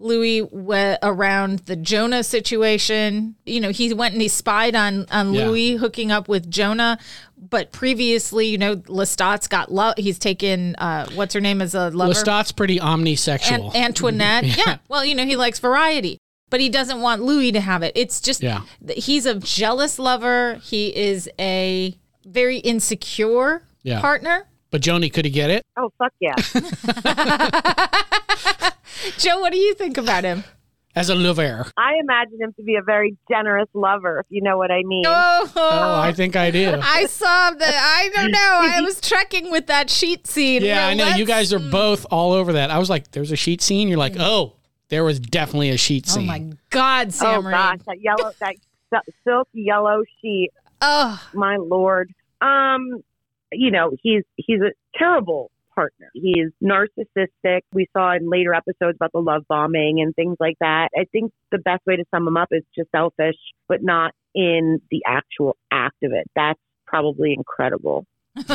Louis we- around the Jonah situation. You know, he went and he spied on on Yeah. Louis hooking up with Jonah. But previously, you know, Lestat's got love. He's taken uh, what's her name as a lover, Lestat's pretty omnisexual. An- Antoinette. (laughs) yeah. Well, you know, he likes variety, but he doesn't want Louis to have it. It's just Yeah. he's a jealous lover. He is a very insecure Yeah. partner. But Joni, could he get it? Oh, fuck yeah. (laughs) Joe, what do you think about him? As a lover. I imagine him to be a very generous lover, if you know what I mean. Oh, Oh, I think I do. (laughs) I saw that. I don't know. I was trekking with that sheet scene. Yeah, I know. You let's- guys are both all over that. I was like, there's a sheet scene. You're like, oh, there was definitely a sheet scene. Oh my God, Sam. oh Sam gosh, that yellow, that silk yellow sheet. Oh, My lord. Um, you know, he's he's a terrible partner. He's narcissistic. We saw in later episodes about the love bombing and things like that. I think the best way to sum him up is just selfish, but not in the actual act of it. That's probably incredible. (laughs)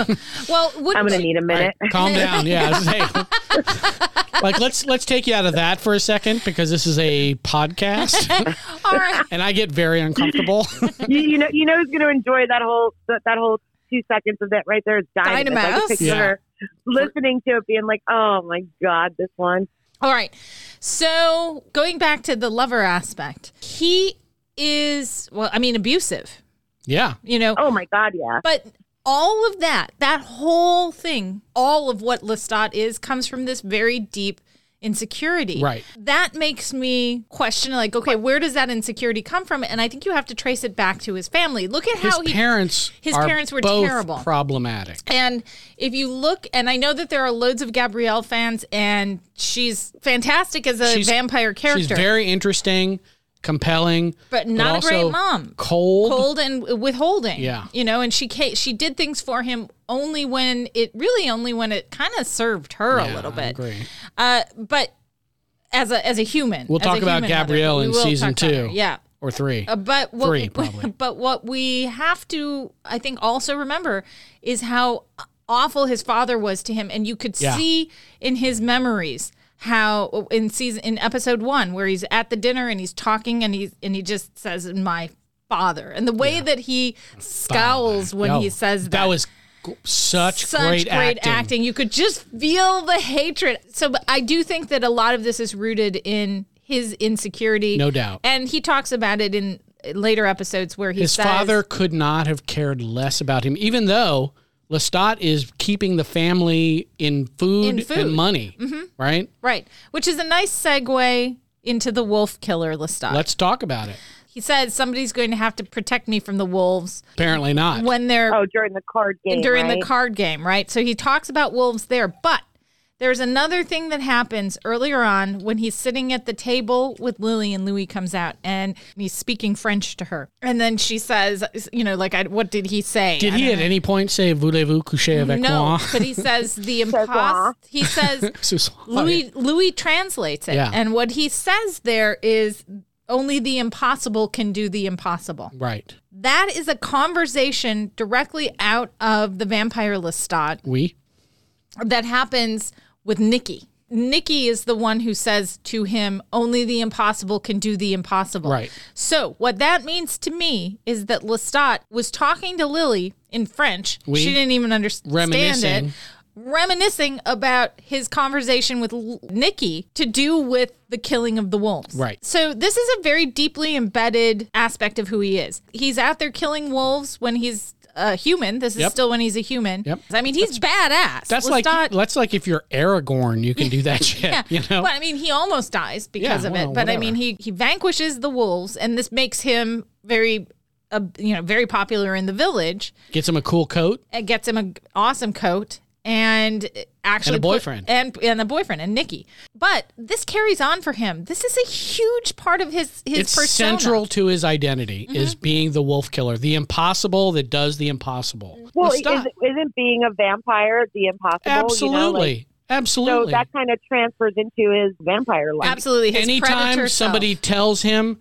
Well, I'm going to need a minute. Right, calm down. Yeah. Hey, (laughs) like let's let's take you out of that for a second because this is a podcast (laughs) all right. and I get very uncomfortable. you, you know, you know who's going to enjoy that whole that, that whole two seconds of that right there is Dynamis. I Dynamis? picture Yeah. her listening to it, being like, "Oh my god, this one." All right. So going back to the lover aspect, he is well, I mean, abusive. yeah. You know, Oh my god, yeah. But all of that, that whole thing, all of what Lestat is, comes from this very deep insecurity. Right. That makes me question, like, okay, where does that insecurity come from? And I think you have to trace it back to his family. Look at His how he. parents his are parents were both terrible. problematic. and if you look, and I know that there are loads of Gabrielle fans, and she's fantastic as a She's- vampire character, She's very interesting, compelling, but not a great mom. Cold. cold and withholding. Yeah. you know, and she she did things for him only when it really only when it kind of served her a Yeah, little I bit. agree. Uh, but as a as a human, We'll talk a about human mother, Gabrielle in season talk about her. two. Yeah. Or three. Uh, but what, Three, probably. (laughs) But what we have to, I think, also remember is how awful his father was to him, and you could Yeah. see in his memories how in season in episode one where he's at the dinner and he's talking and he's and he just says my father and the way that he scowls when Oh, he says that, that was such, such great, great, acting. acting. You could just feel the hatred. So but I do think that a lot of this is rooted in his insecurity. No doubt. And he talks about it in later episodes where he His says, father could not have cared less about him, even though Lestat is keeping the family in food, In food. Mm-hmm. and money. Right? Right. Which is a nice segue into the wolf killer Lestat. Let's talk about it. he said somebody's going to have to protect me from the wolves Apparently not. when they're Oh, during the card game. during right? the card game, right? So he talks about wolves there, but there's another thing that happens earlier on when he's sitting at the table with Lily and Louis comes out and he's speaking French to her. And then she says, you know, like, I, what did he say? Did I he don't at any point say "Voulez-vous coucher avec know. moi"? No, but he says (laughs) the moi. impos. He says (laughs) Louis Louis translates it, Yeah. and what he says there is only the impossible can do the impossible. Right. That is a conversation directly out of the Vampire Lestat We. that happens with Nikki. Nikki is the one who says to him, only the impossible can do the impossible. Right. So, what that means to me is that Lestat was talking to Lily in French. Oui. She didn't even understand Reminiscing. it. Reminiscing about his conversation with L- Nikki to do with the killing of the wolves. Right. So, this is a very deeply embedded aspect of who he is. He's out there killing wolves when he's a human. This is Yep. still when he's a human. Yep. I mean, he's badass. That's like Lestat- that's like if you're Aragorn, you can do that (laughs) shit. yeah. You know. Well, I mean, he almost dies because Yeah, of well, it. But I mean, he he vanquishes the wolves, and this makes him very, uh, you know, very popular in the village. Gets him a cool coat. It gets him an awesome coat. And actually, And a put- boyfriend. and and a boyfriend, and Nikki. But this carries on for him. This is a huge part of his his it's persona. Mm-hmm. central to his identity is being the wolf killer, the impossible that does the impossible. Well, Lestat. is, isn't being a vampire the impossible? absolutely, You know, like, absolutely. so that kind of transfers into his vampire life. Absolutely, his Anytime somebody self. tells him,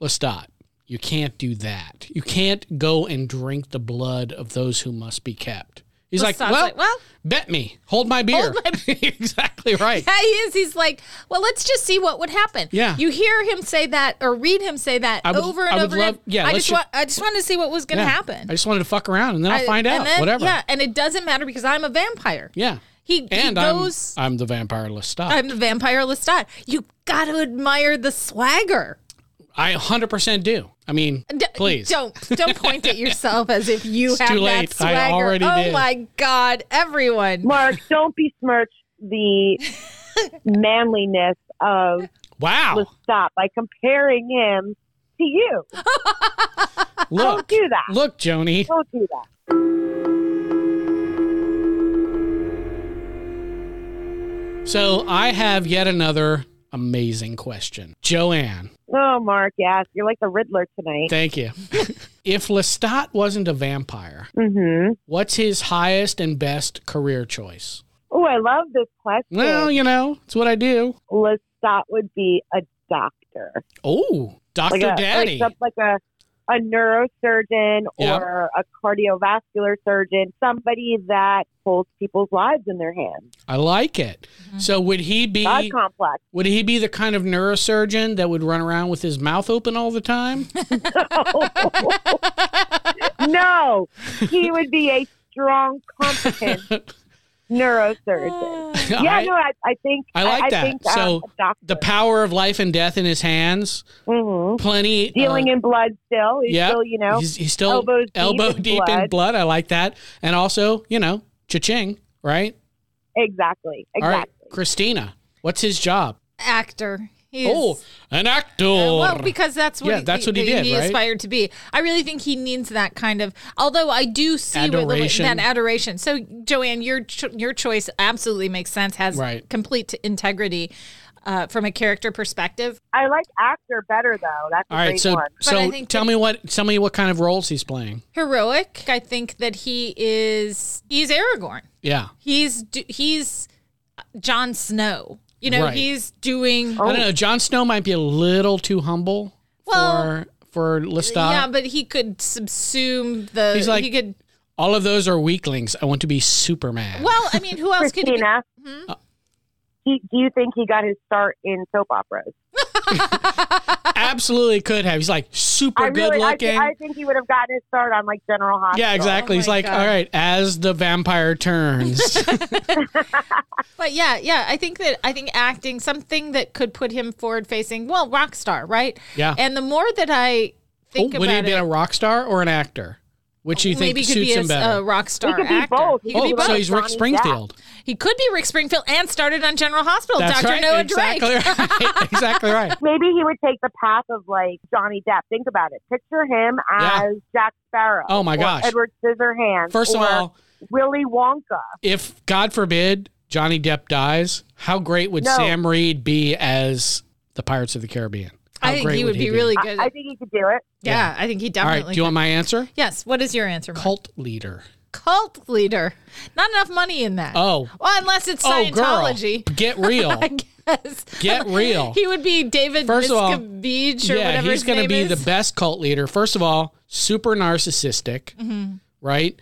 Lestat, you can't do that. You can't go and drink the blood of those who must be kept. He's like, well, like, well- bet me, hold my beer. Hold my (laughs) exactly right. Yeah, he is. He's like, well, let's just see what would happen. Yeah. You hear him say that or read him say that would- over and over love- again. yeah, I just ju- want, I just wanted to see what was going to Yeah. happen. I just wanted to fuck around and then I'll I- find out. then- whatever. Yeah, and it doesn't matter because I'm a vampire. Yeah. He, And he goes. I'm I'm the vampire Lestat. I'm the vampire Lestat. You got to admire the swagger. I 100% do. I mean, D- please. don't don't point at yourself as if you It's have too that late. I swagger. already oh did. my god, everyone. Mark, don't besmirch the (laughs) manliness of Wow. Stop by comparing him to you. (laughs) Don't do that. Look, Joni. Don't do that. So I have yet another amazing question. Joanne, Oh, Mark, yes, you're like the Riddler tonight. thank you. (laughs) if Lestat wasn't a vampire, Mm-hmm. what's his highest and best career choice? Oh, I love this question. Well, you know, it's what I do. Lestat would be a doctor, Oh, Dr. like Daddy. like, like a a neurosurgeon Yep. or a cardiovascular surgeon, somebody that holds people's lives in their hands. I like it. Mm-hmm. So would he be God complex. would he be the kind of neurosurgeon that would run around with his mouth open all the time? (laughs) (laughs) no, he would be a strong, competent (laughs) neurosurgeon. (laughs) Yeah, I- no, I, I think I like that. think, uh, So, a doctor. the power of life and death in his hands. Mhm. Plenty dealing uh, in blood still. He's yeah, still, you know, he's, he's still elbows deep elbow in deep in blood. blood. I like that, and also you know, cha-ching, right? exactly, All right, exactly. Kristina, what's his job? Actor. He Oh, an actor. Well, because that's what Yeah, he, that's what he did, He right? aspired to be. I really think he needs that kind of. Although I do see what the- Adoration. that adoration. So Joanne, your cho- your choice absolutely makes sense. Has Right. complete integrity uh, from a character perspective. I like actor better though. That's a All right, great so one. so I think tell that- me what tell me what kind of roles he's playing. Heroic. I think that he is. He's Aragorn. Yeah, He's do- he's Jon Snow. You know, Right. he's doing. Oh. I don't know. Jon Snow might be a little too humble Well, for for Lestat. Yeah, but he could subsume the. He's like- he could. All of those are weaklings. I want to be Superman. Well, I mean, who else could? He, Kristina, Hmm? he, do you think he got his start in soap operas? (laughs) Absolutely could have. He's like super I good really, I, looking. I think he would have gotten his start on like General Hospital. yeah, exactly. Oh He's like, God. all right, as the vampire turns. (laughs) (laughs) But yeah, yeah, I think that I think acting something that could put him forward facing, well, rock star, right? Yeah. And the more that I think Oh, think would he about be it, a rock star or an actor? Which do you think maybe he could suits be him a, better? a rock star could be actor. both. He He could oh, be both. so he's Rick Johnny Springfield. he could be Rick Springfield and started on General Hospital. That's Dr. right. Noah exactly Drake. right. (laughs) (laughs) exactly right. Maybe he would take the path of like Johnny Depp. Think about it. Picture him Yeah. as Jack Sparrow. Oh, my or gosh. Edward Scissorhands. First of or all, Willy Wonka. if God forbid Johnny Depp dies, how great would No. Sam Reid be as the Pirates of the Caribbean? How I think great he would be really good. I think he could do it. yeah, I think he definitely. right, do you want my answer? yes. What is your answer? Mark? Cult leader. Cult leader. Not enough money in that. Oh, Well, unless it's oh, girl, Scientology. get real. (laughs) I guess. Get (laughs) real. He would be David First of all, Miscavige or yeah, whatever he's his going to name be is. the best cult leader. First of all, super narcissistic, Mm-hmm. right?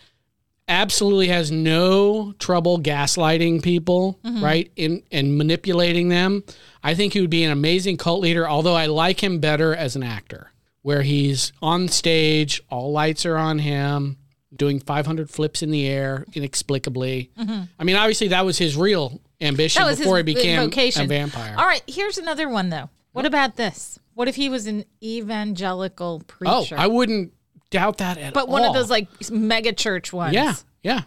Absolutely has no trouble gaslighting people, Mm-hmm. right? In and manipulating them. I think he would be an amazing cult leader, although I like him better as an actor, where he's on stage, all lights are on him, doing 500 flips in the air inexplicably. I mean, obviously that was his real ambition Mm-hmm. Before he became vocation. a vampire. All right, here's another one though. What about this? What if he was an evangelical preacher? Oh, preacher? I wouldn't doubt that at all. but one of those like mega church ones. Yeah, yeah,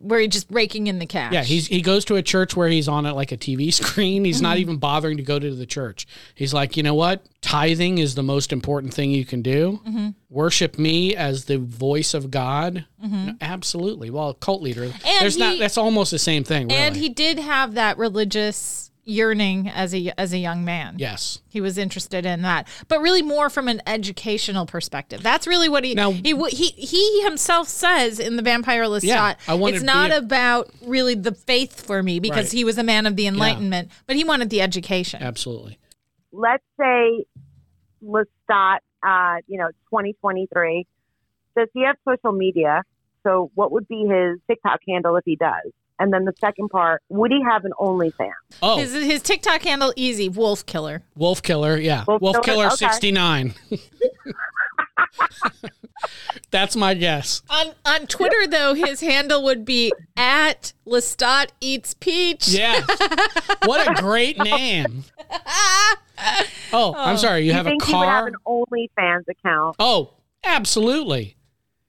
Where he's just raking in the cash. yeah. He's he goes to a church where he's on it like a TV (laughs) screen. He's Mm-hmm. not even bothering to go to the church. He's like, you know what? Tithing is the most important thing you can do. Mm-hmm. Worship me as the voice of God. Absolutely. Well, cult leader. There's not. That's almost the same thing. Really. and he did have that religious yearning as a as a young man. Yes. He was interested in that, but really more from an educational perspective. That's really what he Now- he w- he he himself says in the Vampire Lestat. Yeah, I wanted it's not a- about really the faith for me because Right. he was a man of the Enlightenment, but he wanted the education. Absolutely. Let's say Lestat, uh, you know, 2023. Does he have social media? So what would be his TikTok handle if he does? And then the second part, would he have an OnlyFans? Oh, His his TikTok handle easy Wolf Killer. Wolf Killer. Yeah. Wolf Wolf, Killer, Killer okay. 69. (laughs) That's my guess. On on Twitter though, his handle would be at Lestat eats peach. Yeah. what a (laughs) great name. (laughs) Oh, I'm oh. sorry. You you have a think he would have car? an OnlyFans account? Oh, absolutely.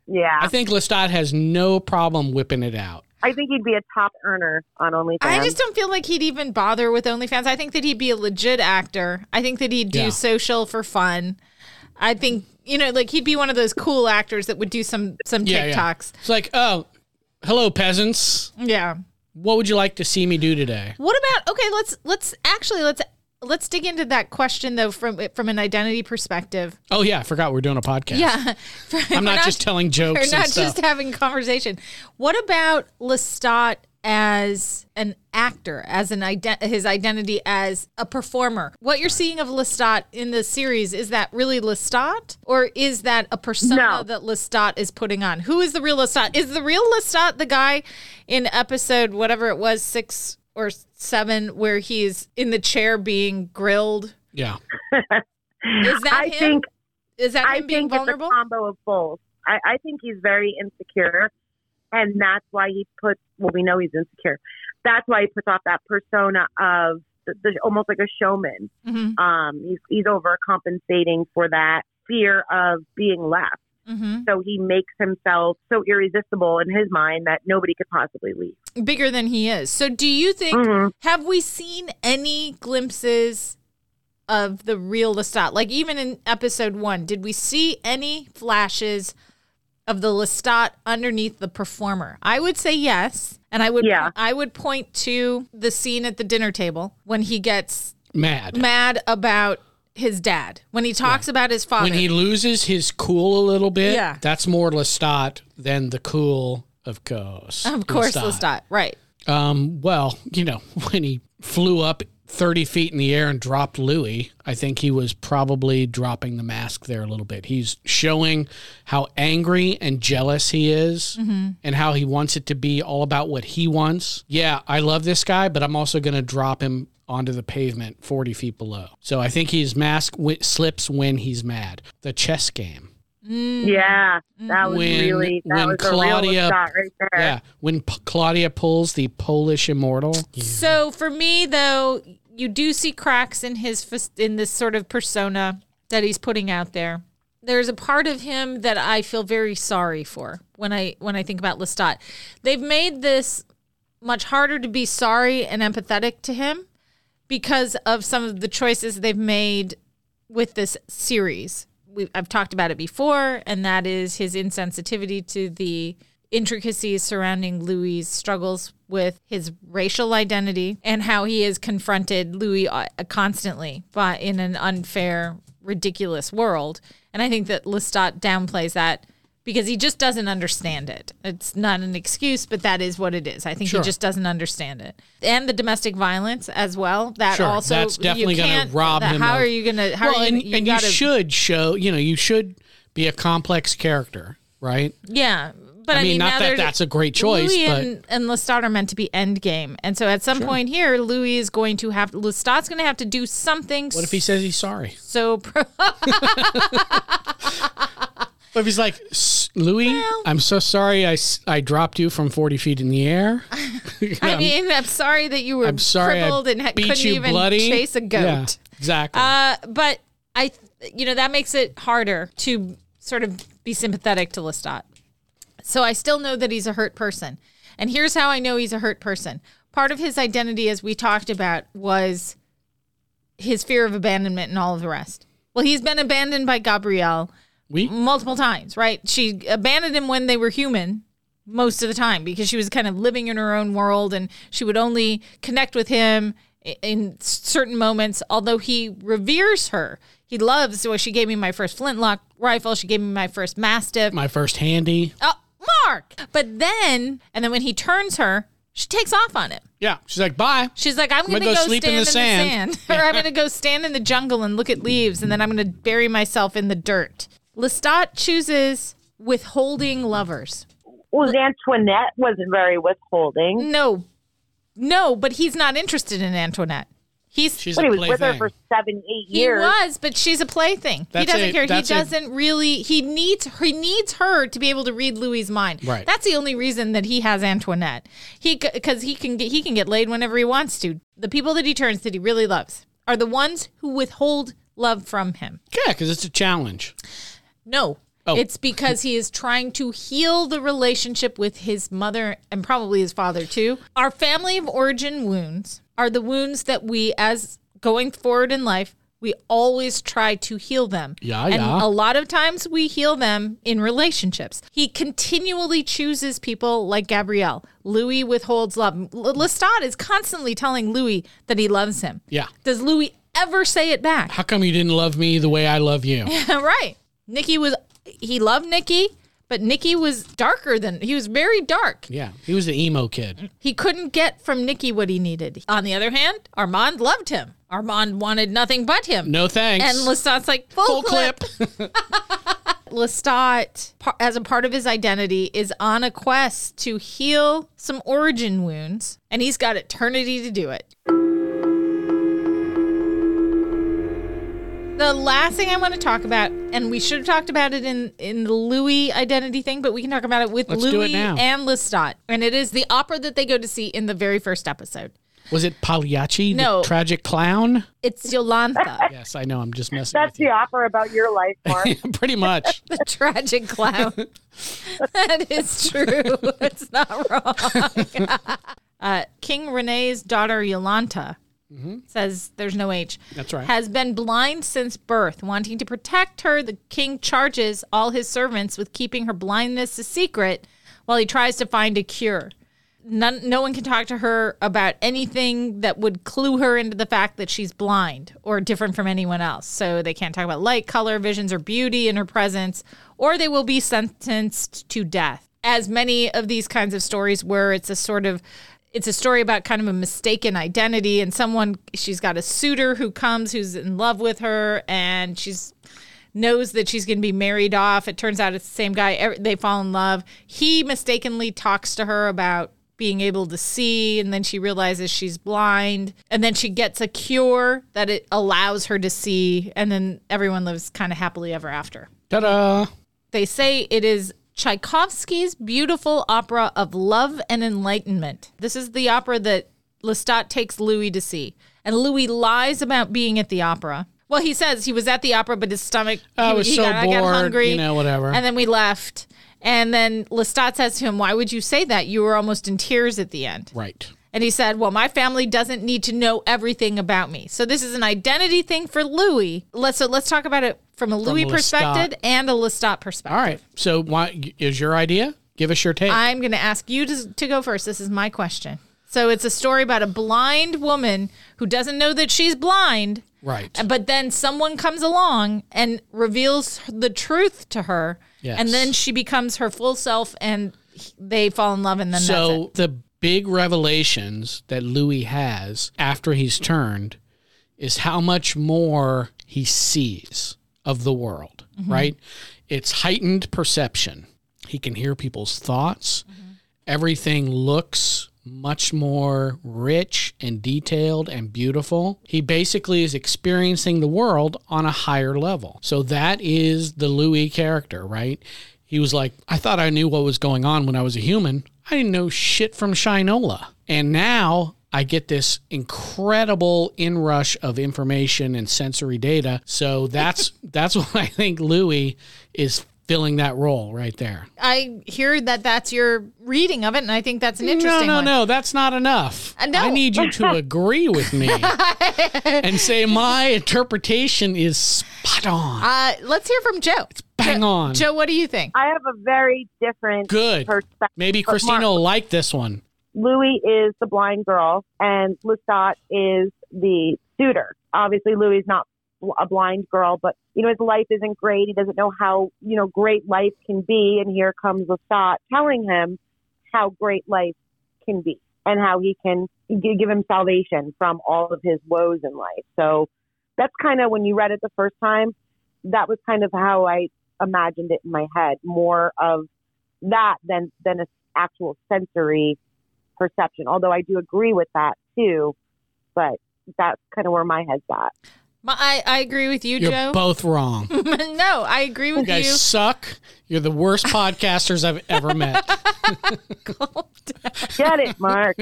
Yeah. I think Lestat has no problem whipping it out. I think he'd be a top earner on OnlyFans. I just don't feel like he'd even bother with OnlyFans. I think that he'd be a legit actor. I think that he'd do Yeah. social for fun. I think you know, like he'd be one of those cool actors that would do some some Yeah, yeah. TikToks. It's like, oh, hello, peasants. Yeah. What would you like to see me do today? What about okay? Let's let's actually let's let's dig into that question though from from an identity perspective. Oh, yeah. I forgot we're doing a podcast. Yeah, (laughs) I'm not, just telling jokes We're not stuff. just having conversation. What about Lestat as an actor, as an ident- his identity as a performer. What you're seeing of Lestat in the series is that really Lestat, or is that a persona No. that Lestat is putting on? Who is the real Lestat? Is the real Lestat the guy in episode whatever it was six or seven where he's in the chair being grilled? Yeah. (laughs) Is that I him? think is that I him being think vulnerable? it's a combo of both. I, I think he's very insecure, and that's why he puts. Well, we know he's insecure. That's why he puts off that persona of the, the, almost like a showman. Mhm. Um, he's he's overcompensating for that fear of being left. Mhm. So he makes himself so irresistible in his mind that nobody could possibly leave. Bigger than he is. So do you think Mhm. have we seen any glimpses of the real Lestat? Like even in episode one, did we see any flashes of the Lestat underneath the performer? I would say yes. And I would Yeah. I would point to the scene at the dinner table when he gets Mad. mad about his dad. When he talks about his father. When he loses his cool a little bit, Yeah. that's more Lestat than the cool of course. of course Lestat. Right. Um, well, you know, (laughs) when he flew up 30 feet in the air and dropped Louis, I think he was probably dropping the mask there a little bit. He's showing how angry and jealous he is and how he wants it to be all about what he wants. Yeah, I love this guy, but I'm also going to drop him onto the pavement 40 feet below. So I think his mask w- slips when he's mad. The chess game. Mm. Yeah, that was When- really that when was a Claudia- real shot right there. Yeah, when P- Claudia pulls the Polish immortal. So for me, though, you do see cracks in his fas- in this sort of persona that he's putting out there. There's a part of him that I feel very sorry for when I when I think about Lestat. They've made this much harder to be sorry and empathetic to him because of some of the choices they've made with this series. We, I've talked about it before, and that is his insensitivity to the intricacies surrounding Louis' struggles with his racial identity and how he has confronted Louis uh, constantly, but in an unfair, ridiculous world. And I think that Lestat downplays that because he just doesn't understand it. It's not an excuse, but that is what it is. I think Sure. he just doesn't understand it. And the domestic violence as well. That Sure, also that's definitely gonna rob that- him How of- are you gonna? How well, are you? and, you and gotta, you should show, you know, you should be a complex character, right? Yeah, but I, I mean, not that that's a great choice, Louis but- and, and Lestat are meant to be endgame, and so at some point here, Louis is going to have Lestat's going to have to do something. What if he says he's sorry? so? Pro- (laughs) (laughs) What if he's like, "S- Louis, I'm so sorry I, I dropped you from 40 feet in the air. (laughs) (laughs) I mean, I'm sorry that you were I'm sorry I crippled and ha- couldn't you even bloody. chase a goat. Yeah, exactly. Uh, but I, you know, that makes it harder to sort of be sympathetic to Lestat. So I still know that he's a hurt person. And here's how I know he's a hurt person. Part of his identity, as we talked about, was his fear of abandonment and all of the rest. Well, he's been abandoned by Gabrielle multiple times, right? She abandoned him when they were human most of the time because she was kind of living in her own world and she would only connect with him in certain moments, although he reveres her. He loves, well, she gave me my first flintlock rifle. She gave me my first mastiff. my first handy. Oh, Mark. But then, and then when he turns her, she takes off on him. Yeah. She's like, bye. She's like, I'm, gonna going to go go, sleep stand in in the the sand." sand. (laughs) or I'm going to go stand in the jungle and look at leaves, and then I'm going to bury myself in the dirt. Lestat chooses withholding lovers. Well, Antoinette wasn't very withholding. No, no, but he's not interested in Antoinette. He's She's But a he was with her for seven, eight years. he was, but she's a plaything. That's he doesn't a- care. He doesn't really. He needs. He needs her to be able to read Louis's mind. Right. That's the only reason that he has Antoinette. He because he can get he can get laid whenever he wants to. The people that he turns that he really loves are the ones who withhold love from him. Yeah, because it's a challenge. No. Oh. It's because he is trying to heal the relationship with his mother and probably his father too. Our family of origin wounds are the wounds that we, as going forward in life, we always try to heal them. Yeah, and yeah. a lot of times we heal them in relationships. He continually chooses people like Gabrielle. Louis withholds love. L- Lestat is constantly telling Louis that he loves him. Yeah. Does Louis ever say it back? How come you didn't love me the way I love you? (laughs) right. Nikki was he loved Nikki, But Nikki was darker than he was very dark. Yeah, he was the emo kid. He couldn't get from Nikki what he needed. On the other hand, Armand loved him. Armand wanted nothing but him. No thanks. And Lestat's like, full, Full clip. clip. (laughs) Lestat, as a part of his identity, is on a quest to heal some origin wounds, and he's got eternity to do it. The last thing I want to talk about, and we should have talked about it in, in the Louis identity thing, but we can talk about it with Let's do it Louis and Lestat. And it is the opera that they go to see in the very first episode. Was it Pagliacci, No. the tragic clown? It's Iolanta. (laughs) Yes, I know. I'm just messing That's with the opera about your life, Mark. (laughs) Pretty much. (laughs) the tragic clown. that is true. It's not wrong. uh, King Renee's daughter Iolanta Mm-hmm. says there's no H. That's right. Has been blind since birth. Wanting to protect her, the king charges all his servants with keeping her blindness a secret while he tries to find a cure. None, no one can talk to her about anything that would clue her into the fact that she's blind or different from anyone else. So they can't talk about light, color, visions, or beauty in her presence, or they will be sentenced to death. As many of these kinds of stories where it's a sort of it's a story about kind of a mistaken identity and someone she's got a suitor who comes who's in love with her and she's knows that she's going to be married off. It turns out it's the same guy they fall in love. He mistakenly talks to her about being able to see and then she realizes she's blind and then she gets a cure that it allows her to see and then everyone lives kind of happily ever after. Ta da! they say it is Tchaikovsky's beautiful opera of love and enlightenment. This is the opera that Lestat takes Louis to see. And Louis lies about being at the opera. Well, he says he was at the opera, but his stomach, I he, was he so got, I got hungry. you know, whatever. And then we left. And then Lestat says to him, Why would you say that? You were almost in tears at the end. Right. And he said, Well, my family doesn't need to know everything about me. So this is an identity thing for Louis. Let's so let's talk about it from a Louis Lestat. perspective and a Lestat perspective. All right. So, why is your idea? Give us your take. I'm going to ask you to, to go first. This is my question. So it's a story about a blind woman who doesn't know that she's blind, right. but then someone comes along and reveals the truth to her, Yes. and then she becomes her full self, and they fall in love, and then that's it. So the big revelations that Louis has after he's turned is how much more he sees of the world, Mm-hmm. right? It's heightened perception. He can hear people's thoughts. Mm-hmm. Everything looks much more rich and detailed and beautiful. He basically is experiencing the world on a higher level. So that is the Louis character, right? He was like, I thought I knew what was going on when I was a human. I didn't know shit from Shinola. And now I get this incredible inrush of information and sensory data. So that's (laughs) that's what I think Louis is filling that role right there. I hear that that's your reading of it, and I think that's an interesting no, no, one. no, that's not enough. Uh, no. I need you to (laughs) agree with me (laughs) and say my interpretation is spot on. Uh, let's hear from Joe. It's bang Joe- on. Joe, what do you think? I have a very different Good. perspective. Maybe Kristina Mark- will like this one. Louis is the blind girl, and Lestat is the suitor. Obviously, Louis is not bl- a blind girl, but you know his life isn't great. He doesn't know how you know great life can be, and here comes Lestat telling him how great life can be and how he can give him salvation from all of his woes in life. So that's kind of when you read it the first time. That was kind of how I imagined it in my head, more of that than than an actual sensory perception. Although I do agree with that too, but that's kind of where my head's at. My- I, I agree with you, You're Joe. both wrong. (laughs) No, I agree with guys you. suck. You're the worst podcasters I've ever met. (laughs) Get it, Mark?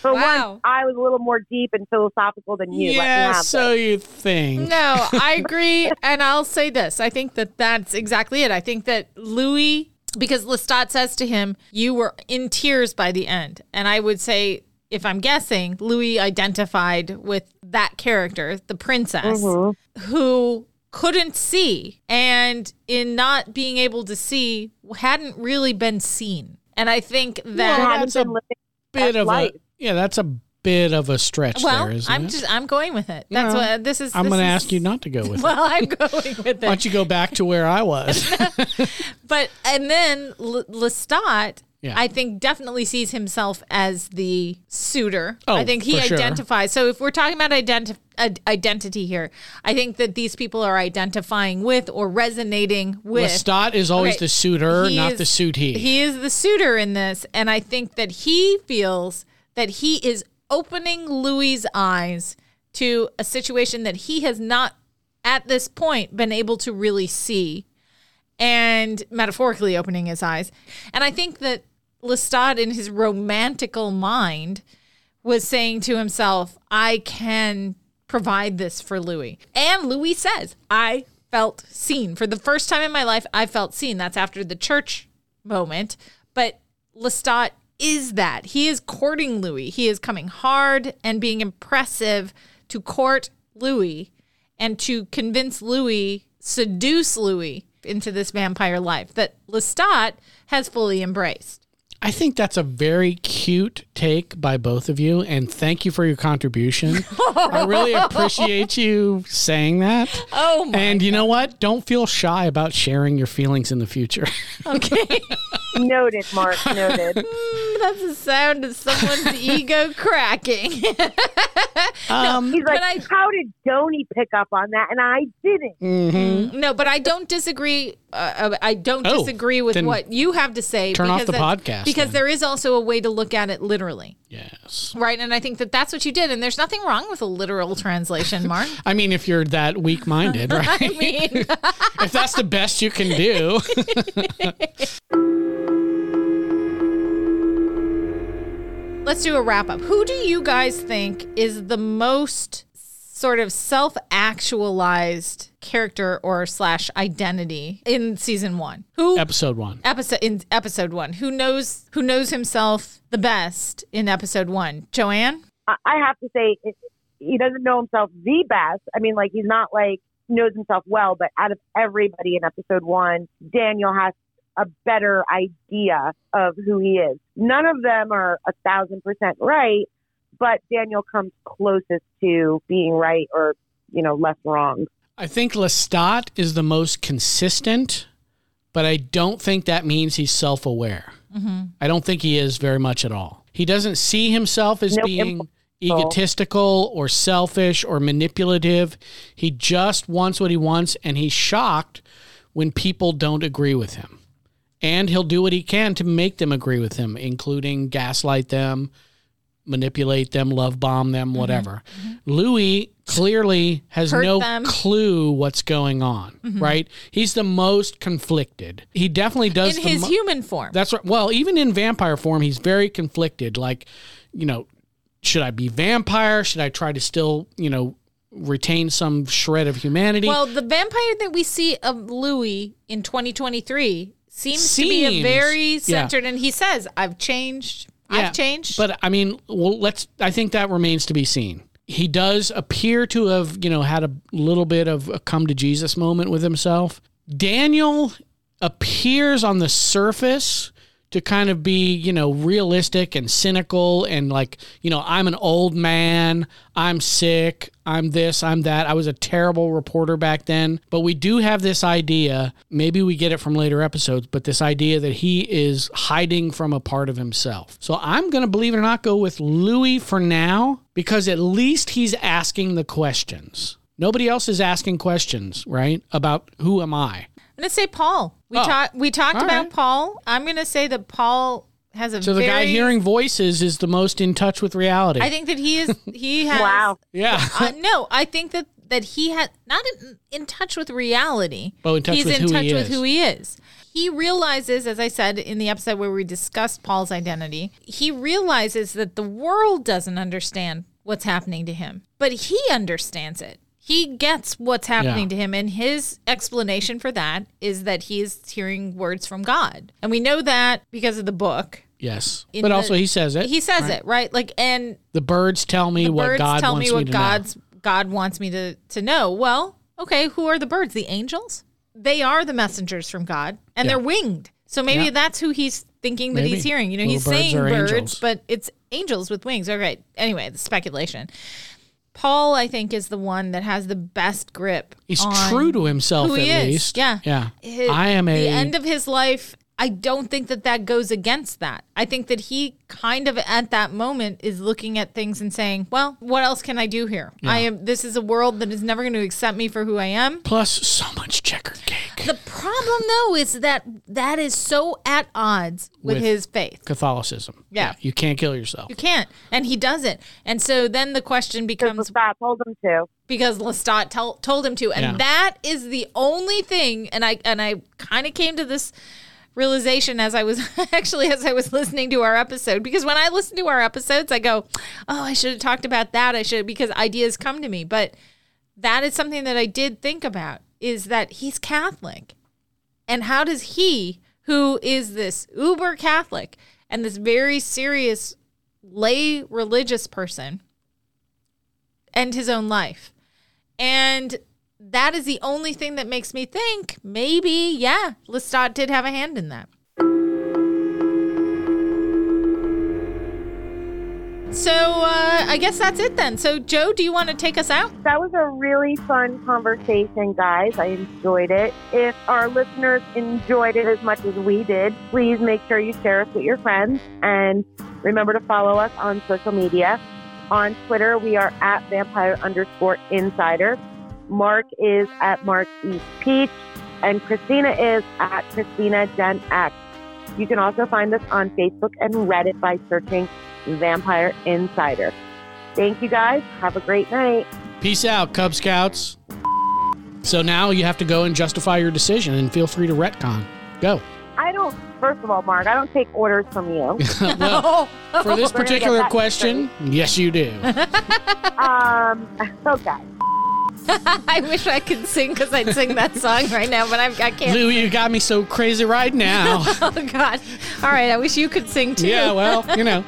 For Wow. once, I was a little more deep and philosophical than you. Let me yeah, have so this. you think. No, I (laughs) agree. and I'll say this. I think that that's exactly it. I think that Louis, because Lestat says to him, you were in tears by the end. And I would say, if I'm guessing, Louis identified with that character, the princess, Mm-hmm. who couldn't see and in not being able to see hadn't really been seen. And I think that Hadn't that's a bit of life. a yeah, that's a bit of a stretch well, there, isn't I'm it? just I'm going with it. That's No, what this is. I'm this going to is- ask you not to go with (laughs) it. Well, I'm going with it. Why don't you go back to where I was? (laughs) But and then L- Lestat, Yeah. I think definitely sees himself as the suitor. Oh, I think he for sure. identifies. So if we're talking about identi- ad- identity here, I think that these people are identifying with or resonating with. Lestat is always Okay, the suitor, he not is- the suitee. He is the suitor in this, and I think that he feels that he is opening Louis's eyes to a situation that he has not at this point been able to really see and metaphorically opening his eyes. And I think that Lestat in his romantical mind was saying to himself, I can provide this for Louis. And Louis says, I felt seen. For the first time in my life, I felt seen. That's after the church moment. But Lestat is that. He is courting Louis. He is coming hard and being impressive to court Louis and to convince Louis, seduce Louis into this vampire life that Lestat has fully embraced. I think that's a very cute take by both of you, and thank you for your contribution. I really appreciate you saying that. Oh my And you know what? Don't feel shy about sharing your feelings in the future. (laughs) okay. Noted, Mark. Noted. (laughs) That's the sound of someone's (laughs) ego cracking. Um, He's like, I- how did Donnie pick up on that? And I didn't. mhm. no, but I don't disagree. Uh, I don't Oh, disagree with what you have to say. turn off because the that's- podcast Because then. there is also a way to look at it literally. Yes. Right. And I think that that's what you did. And there's nothing wrong with a literal translation, (laughs) Mark. I mean, if you're that weak minded, (laughs) right? I mean, (laughs) if that's the best you can do. let's do a wrap up. Who do you guys think is the most sort of self actualized character or slash identity in season one? Who Episode one. episode in episode one? Who knows who knows himself the best in episode one? Joanne? I- I have to say, he doesn't know himself the best. I mean, like, he's not like knows himself well, but out of everybody in episode one, Daniel has a better idea of who he is. None of them are a thousand percent right, but Daniel comes closest to being right or, you know, less wrong. I think Lestat is the most consistent, but I don't think that means he's self aware. Mm-hmm. I don't think he is very much at all. He doesn't see himself as Nope, being impossible. egotistical or selfish or manipulative. He just wants what he wants, and he's shocked when people don't agree with him. And he'll do what he can to make them agree with him, including gaslight them, manipulate them, love bomb them, whatever. Louis clearly has Mm-hmm. Hurt no them. Mm-hmm. clue what's going on, right? He's the most conflicted. He definitely does In his mo- human form. That's right. Well, even in vampire form, he's very conflicted. Like, you know, should I be vampire? Should I try to still, you know, retain some shred of humanity? Well, the vampire that we see of Louis in 2023 seems, to be a Seems- very yeah. centered, and he says, "I've changed. Yeah, I've changed." But I mean, well, let's. I think that remains to be seen. He does appear to have, you know, had a little bit of a come to Jesus moment with himself. Daniel appears on the surface to kind of be, you know, realistic and cynical and like, you know, I'm an old man, I'm sick, I'm this, I'm that. I was a terrible reporter back then. But we do have this idea, maybe we get it from later episodes, but this idea that he is hiding from a part of himself. So I'm going to believe it or not go with Louis for now because at least he's asking the questions. Nobody else is asking questions, right? About who am I? I'm gonna say Paul. We Oh. talked. We talked All about right. Paul. I'm gonna say that Paul has a So the very. guy hearing voices is the most in touch with reality. I think that he is. He (laughs) has. Wow. yeah. (laughs) Uh, no, I think that that he had not in, in touch with reality. But in touch He's with in who touch he with is. who he is. He realizes, as I said in the episode where we discussed Paul's identity, he realizes that the world doesn't understand what's happening to him, but he understands it. He gets what's happening Yeah. to him, and his explanation for that is that he is hearing words from God, and we know that because of the book. yes. In But the- also he says it. He says it right, like, and the birds tell me what God tell wants me what to God's God wants me to to know. Well, okay, who are the birds? The angels? They are the messengers from God, and Yeah. they're winged. So maybe Yeah. that's who he's thinking that Maybe. he's hearing. You know, Little he's birds saying birds, angels. but it's angels with wings. Okay. Anyway, the speculation. Paul, I think, is the one that has the best grip. He's on true to himself who at he is. least. Yeah. Yeah. his- I am a the end of his life. I don't think that that goes against that. I think that he kind of at that moment is looking at things and saying, "Well, what else can I do here? I am. This is a world that is never going to accept me for who I am." plus so much checkered cake. The problem, though, is that that is so at odds with, With- his faith. Catholicism. Yeah. You can't kill yourself. You can't, and he doesn't. And so then the question Because becomes Lestat told him to. because Lestat tell, told him to, and Yeah. that is the only thing. And I and I kind of came to this realization as I was (laughs) actually as I was listening to our episode because when I listen to our episodes, I go, "Oh, I should have talked about that. I should," because ideas come to me. But that is something that I did think about is that he's Catholic, and how does he, who is this uber Catholic and this very serious lay religious person, end his own life? And that is the only thing that makes me think maybe, yeah, Lestat did have a hand in that. So uh, I guess that's it then. So Joe, do you want to take us out? That was a really fun conversation, guys. I enjoyed it. If our listeners enjoyed it as much as we did, please make sure you share us with your friends and remember to follow us on social media. On Twitter, we are at vampire underscore insider. Mark is at Mark East Peach, and Kristina is at Kristina Gen X. You can also find us on Facebook and Reddit by searching Vampire Insider. Thank you guys. Have a great night. Peace out, Cub Scouts. So now you have to go and justify your decision and feel free to retcon. Go. I don't. First of all, Mark, I don't take orders from you. (laughs) well, (laughs) for this We're gonna get particular question, yes, you do. (laughs) um. Okay. (laughs) I wish I could sing because I'd sing that song right now, but I'm, I can't. Lou, you got me so crazy right now. (laughs) Oh God! All right, I wish you could sing too. yeah, well, you know.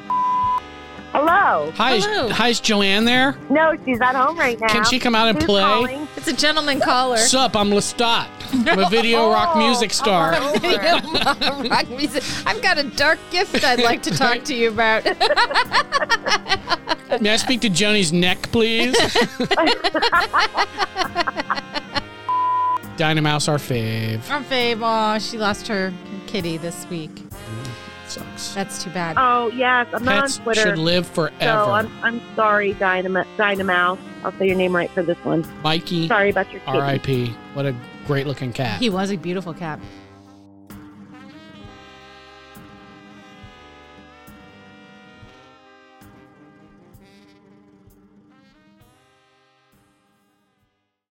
Hello. Hi, is, Hello. hi, is Joanne there? No, she's at home right now. Can she come out and Who's play? calling? it's a gentleman caller. Sup, I'm Lestat. I'm a video (laughs) rock Oh, music star. Video (laughs) rock music. I've got a dark gift I'd like to talk to you about. (laughs) May I speak to Joni's neck, please? Dynamouse, our fave. Our fave, oh, she lost her kitty this week. Sucks. That's too bad. Oh yes, I'm not Pets on Twitter. should live forever. so forever. I'm I'm sorry, Dynamo Dynamouse. I'll say your name right for this one. Mikey, Sorry about your kitty. R.I.P. What a great looking cat. He was a beautiful cat.